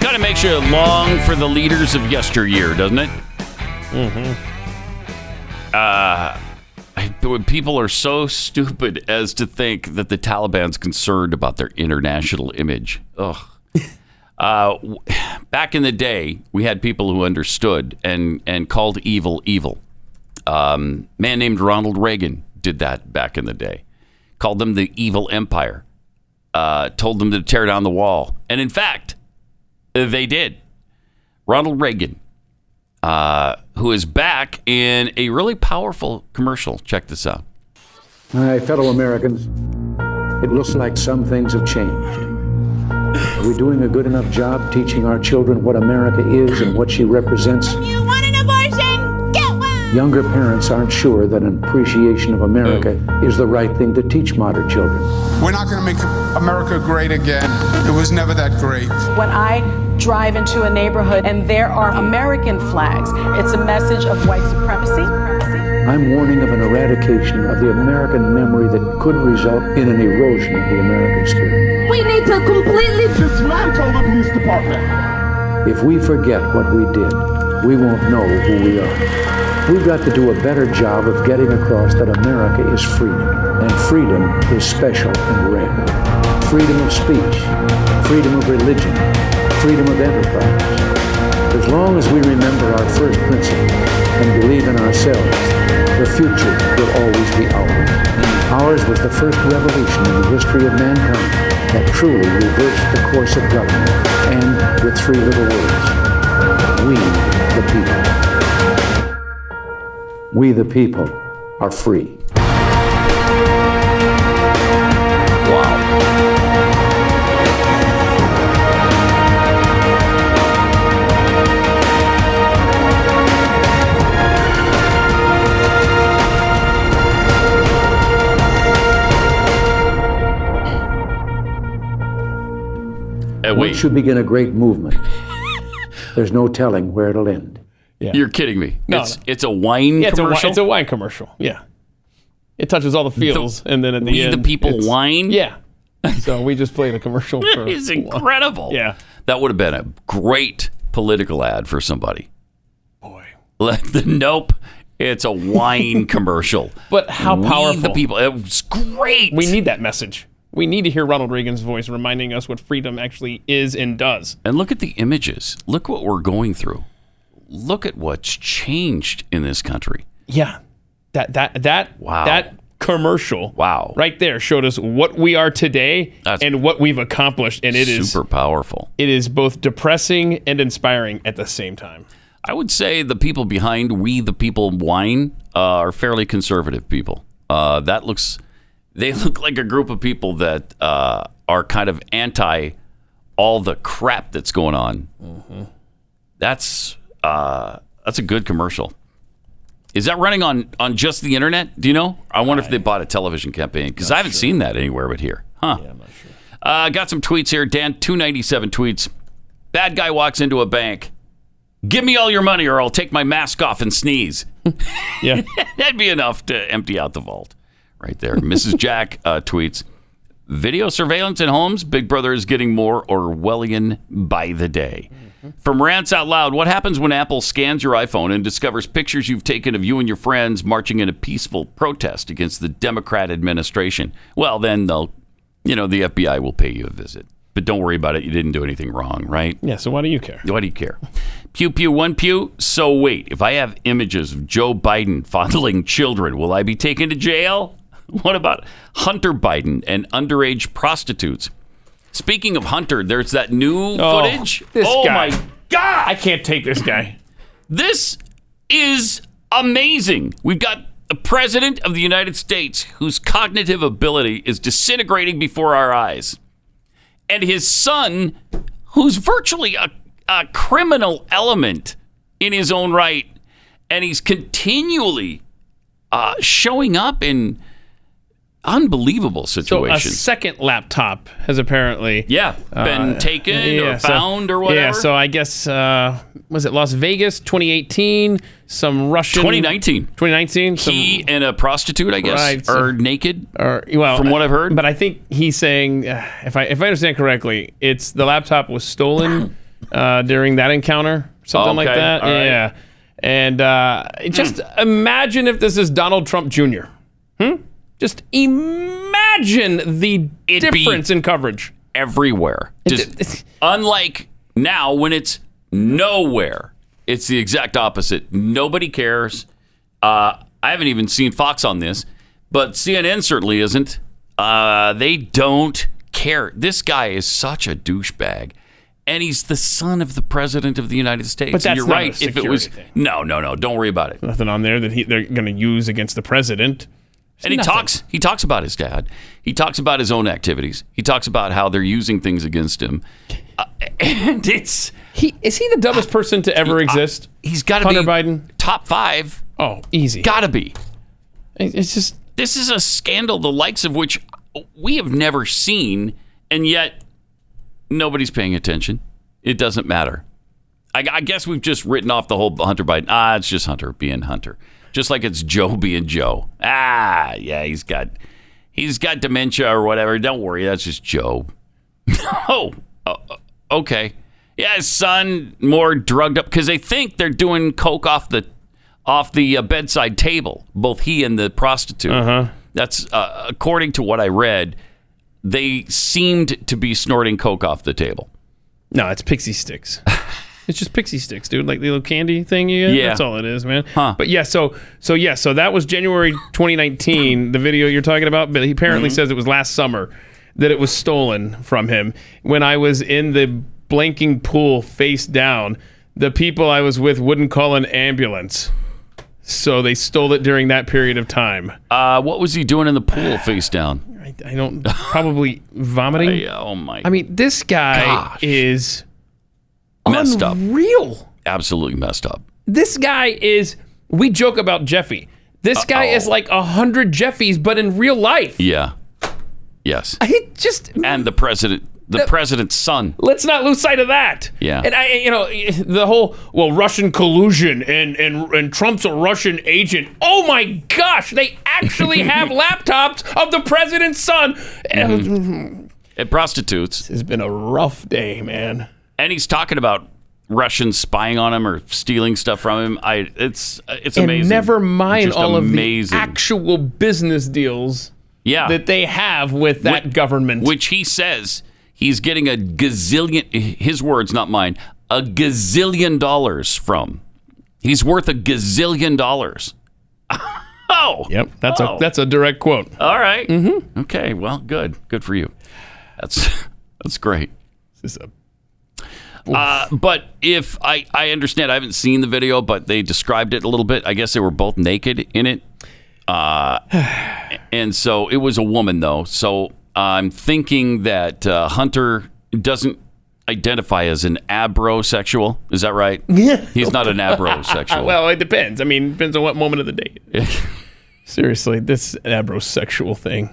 Kind of makes you long for the leaders of yesteryear, doesn't it? Mm-hmm. Uh, when people are so stupid as to think that the Taliban's concerned about their international image. Ugh. Uh, back in the day, we had people who understood and, and called evil evil. Um, man named Ronald Reagan did that back in the day. Called them the evil empire. Uh, told them to tear down the wall. And in fact, uh, they did. Ronald Reagan, uh, who is back in a really powerful commercial. Check this out. My fellow Americans, it looks like some things have changed. Are we doing a good enough job teaching our children what America is and what she represents? Younger parents aren't sure that an appreciation of America is the right thing to teach modern children. We're not going to make America great again. It was never that great. When I drive into a neighborhood and there are American flags, it's a message of white supremacy. I'm warning of an eradication of the American memory that could result in an erosion of the American spirit. We need to completely dismantle the police department. If we forget what we did, we won't know who we are. We've got to do a better job of getting across that America is freedom, and freedom is special and rare. Freedom of speech, freedom of religion, freedom of enterprise. As long as we remember our first principle and believe in ourselves, the future will always be ours. Ours was the first revolution in the history of mankind that truly reversed the course of government, and with three little words, we the people. We the people are free. Wow. Eh, Once you begin a great movement, there's no telling where it'll end. You're kidding me. No, it's no. it's a wine Yeah, it's a, commercial. it's a wine commercial. Yeah. It touches all the feels, and then at the We the People wine? Yeah. So we just played a commercial. for is incredible. Yeah. That would have been a great political ad for somebody. Boy. the nope. It's a wine commercial. But how We powerful. the people. It was great. We need that message. We need to hear Ronald Reagan's voice reminding us what freedom actually is and does. And look at the images. Look what we're going through. Look at what's changed in this country. Yeah. That that that Wow. that commercial wow right there showed us what we are today and what we've accomplished and it is super powerful. it is both depressing and inspiring at the same time. I would say the people behind We the People wine uh, are fairly conservative people. Uh, that looks, they look like a group of people that uh, are kind of anti all the crap that's going on. That's uh, that's a good commercial. Is that running on on just the internet? Do you know? I wonder if they bought a television campaign because I haven't seen that anywhere but here. Huh? Yeah, I'm not sure. Uh, got some tweets here. Dan, two ninety seven tweets. Bad guy walks into a bank. Give me all your money, or I'll take my mask off and sneeze. yeah, that'd be enough to empty out the vault, right there. Mrs. Jack uh, tweets: Video surveillance in homes. Big Brother is getting more Orwellian by the day. From Rants Out Loud, what happens when Apple scans your iPhone and discovers pictures you've taken of you and your friends marching in a peaceful protest against the Democrat administration? Well, then they'll, you know, the FBI will pay you a visit. But don't worry about it. You didn't do anything wrong, right? Yeah, so why do you care? Why do you care? Pew pew one pew. So wait, if I have images of Joe Biden fondling children, will I be taken to jail? What about Hunter Biden and underage prostitutes? Speaking of Hunter, there's that new Oh, footage. this oh guy. my god! I can't take this guy. This is amazing. We've got the president of the United States whose cognitive ability is disintegrating before our eyes, and his son, who's virtually a, a criminal element in his own right, and he's continually uh, showing up in unbelievable So a second laptop has apparently yeah been taken or found or whatever. Yeah, so I guess uh, was it Las Vegas 2018? Some Russian 2019. 2019. Some, he and a prostitute, I guess, Right, so- are naked. or well, From what I've heard. But I think he's saying, uh, if I if I understand correctly, it's the laptop was stolen uh, during that encounter, something like that. right. Yeah, and uh, just imagine if this is Donald Trump Jr. Hmm? Just imagine the It'd be- difference in coverage. everywhere. Just unlike now when it's nowhere. It's the exact opposite. Nobody cares. Uh, I haven't even seen Fox on this, but CNN certainly isn't. Uh, they don't care. This guy is such a douchebag. And he's the son of the president of the United States. But that's You're not a right. If it was security no, no, no, don't worry about it. Nothing on there that he, they're going to use against the president. And he Nothing. talks. He talks about his dad. He talks about his own activities. He talks about how they're using things against him. Uh, and it's He is he the dumbest person to ever exist? he's got to Hunter be Biden. top five. Oh, easy. Got to be. It's just This is a scandal the likes of which we have never seen, and yet nobody's paying attention. It doesn't matter. I, I guess we've just written off the whole Hunter Biden. Ah, it's just Hunter being Hunter, just like it's Joe being Joe. Ah, yeah, he's got he's got dementia or whatever. Don't worry, that's just Joe. oh, uh, okay. Yeah, his son more drugged up because they think they're doing coke off the off the uh, bedside table. Both he and the prostitute. Uh-huh. That's uh, according to what I read. They seemed to be snorting coke off the table. No, it's pixie sticks. it's just pixie sticks, dude. Like the little candy thing you get. Yeah. That's all it is, man. Huh. But yeah, so so yeah, so that was January 2019, the video you're talking about. But he apparently Mm-hmm. says it was last summer that it was stolen from him when I was in the blanking pool face down. The people I was with wouldn't call an ambulance. So they stole it during that period of time. Uh, what was he doing in the pool face down? I, I don't probably vomiting. I- oh my! I mean, this guy Gosh. is messed up. Real. Absolutely messed up. This guy is. We joke about Jeffy. This guy is like a hundred Jeffys, but in real life. Yeah. Yes. He just and the president, the president's son. Let's not lose sight of that. Yeah. And I, you know, the whole well, Russian collusion and and and Trump's a Russian agent. Oh my gosh, they actually have laptops of the president's son. Mm-hmm. And prostitutes. It's been a rough day, man. And he's talking about Russians spying on him or stealing stuff from him. I it's it's and amazing. never mind Just all amazing. of the actual business deals yeah. that they have with that government. which he says he's getting a gazillion his words not mine a gazillion dollars from he's worth a gazillion dollars oh Yep, that's Oh. a that's a direct quote. all right. Mm-hmm. okay well good good for you that's that's great This is a uh, but if I, I understand, I haven't seen the video, but they described it a little bit. I guess they were both naked in it. Uh, and so it was a woman, though. So I'm thinking that uh, Hunter doesn't identify as an abrosexual. Is that right? Yeah. He's not an abrosexual. well, it depends. I mean, depends on what moment of the day. Seriously, this abrosexual thing.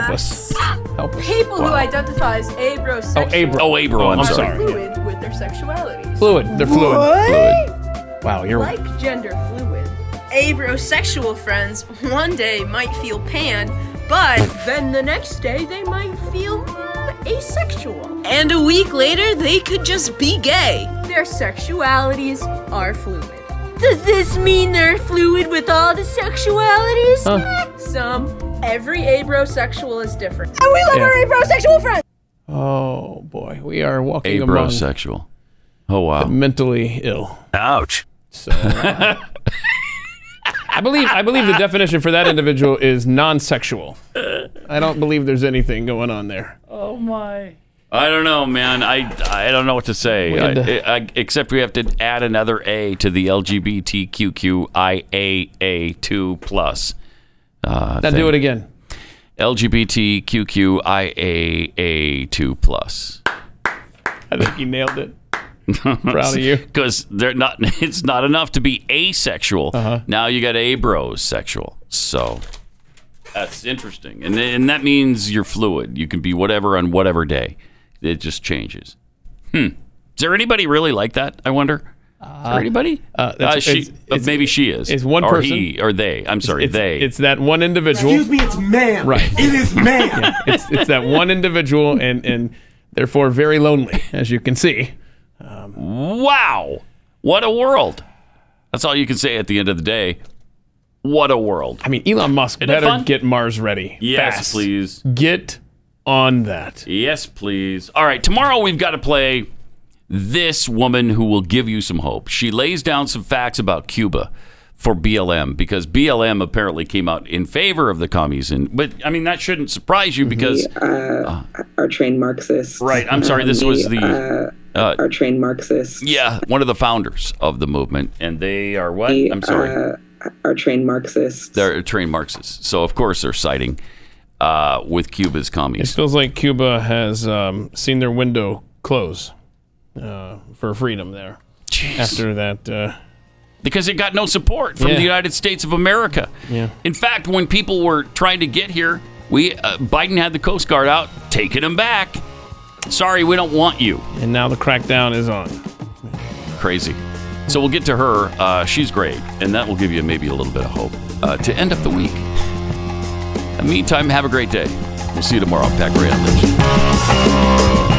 Help us. Help us. people who identify as abrosexual. Oh, abro. Oh, abro, I'm are sorry. fluid with their sexuality. Fluid. They're fluid. What? Fluid. Wow, you're Like gender fluid, abrosexual friends one day might feel pan, but then the next day they might feel mm, asexual. And a week later, they could just be gay. Their sexualities are fluid. Does this mean they're fluid with all the sexualities? Huh. Some. Every abrosexual is different. And we love Yeah. our abrosexual friends! Oh boy, we are walking among Abrosexual. Oh, wow. mentally ill. Ouch. So uh, I believe I believe the definition for that individual is non-sexual. I don't believe there's anything going on there. Oh, my. I don't know, man. I, I don't know what to say. We had I, I, except we have to add another A to the LGBTQQIAA2 plus. Uh, Now do it again. LGBTQIAA2 plus. I think you nailed it. Proud of you. Because they're not. It's not enough to be asexual. Uh-huh. Now you got abrosexual. So that's interesting, and and that means you're fluid. You can be whatever on whatever day. It just changes. Hmm. Is there anybody really like that? I wonder. Is there anybody? uh, that's- she, it's- uh, it's- maybe she is. it's one or person. he, or they. I'm sorry, it's, they. It's that one individual. Excuse me, it's man. Right. It is man. Yeah, it's it's that one individual, and and therefore very lonely, as you can see. wow, what a world! That's all you can say at the end of the day. What a world! I mean, Elon Musk Isn't it better get Mars ready. Yes, fast. please. Get on that. Yes, please. All right, tomorrow we've got to play this woman who will give you some hope. She lays down some facts about Cuba for BLM because BLM apparently came out in favor of the commies. And but I mean that shouldn't surprise you because uh, are trained Marxists. Right, I'm sorry, this Um, was the, uh, uh, are trained Marxists. yeah, one of the founders of the movement, and they are what? They, I'm sorry. uh, are trained Marxists. They're trained Marxists. So of course they're siding uh, with Cuba's commies. It feels like Cuba has um, seen their window close uh, for freedom there. After that, uh, because it got no support from Yeah. the United States of America. Yeah. In fact, when people were trying to get here, we uh, Biden had the Coast Guard out taking them back. Sorry, we don't want you. and now the crackdown is on. Crazy. So we'll get to her. Uh, she's great, and that will give you maybe a little bit of hope uh, to end up the week. In the meantime, have a great day. We'll see you tomorrow on Pat Gray Unleashed.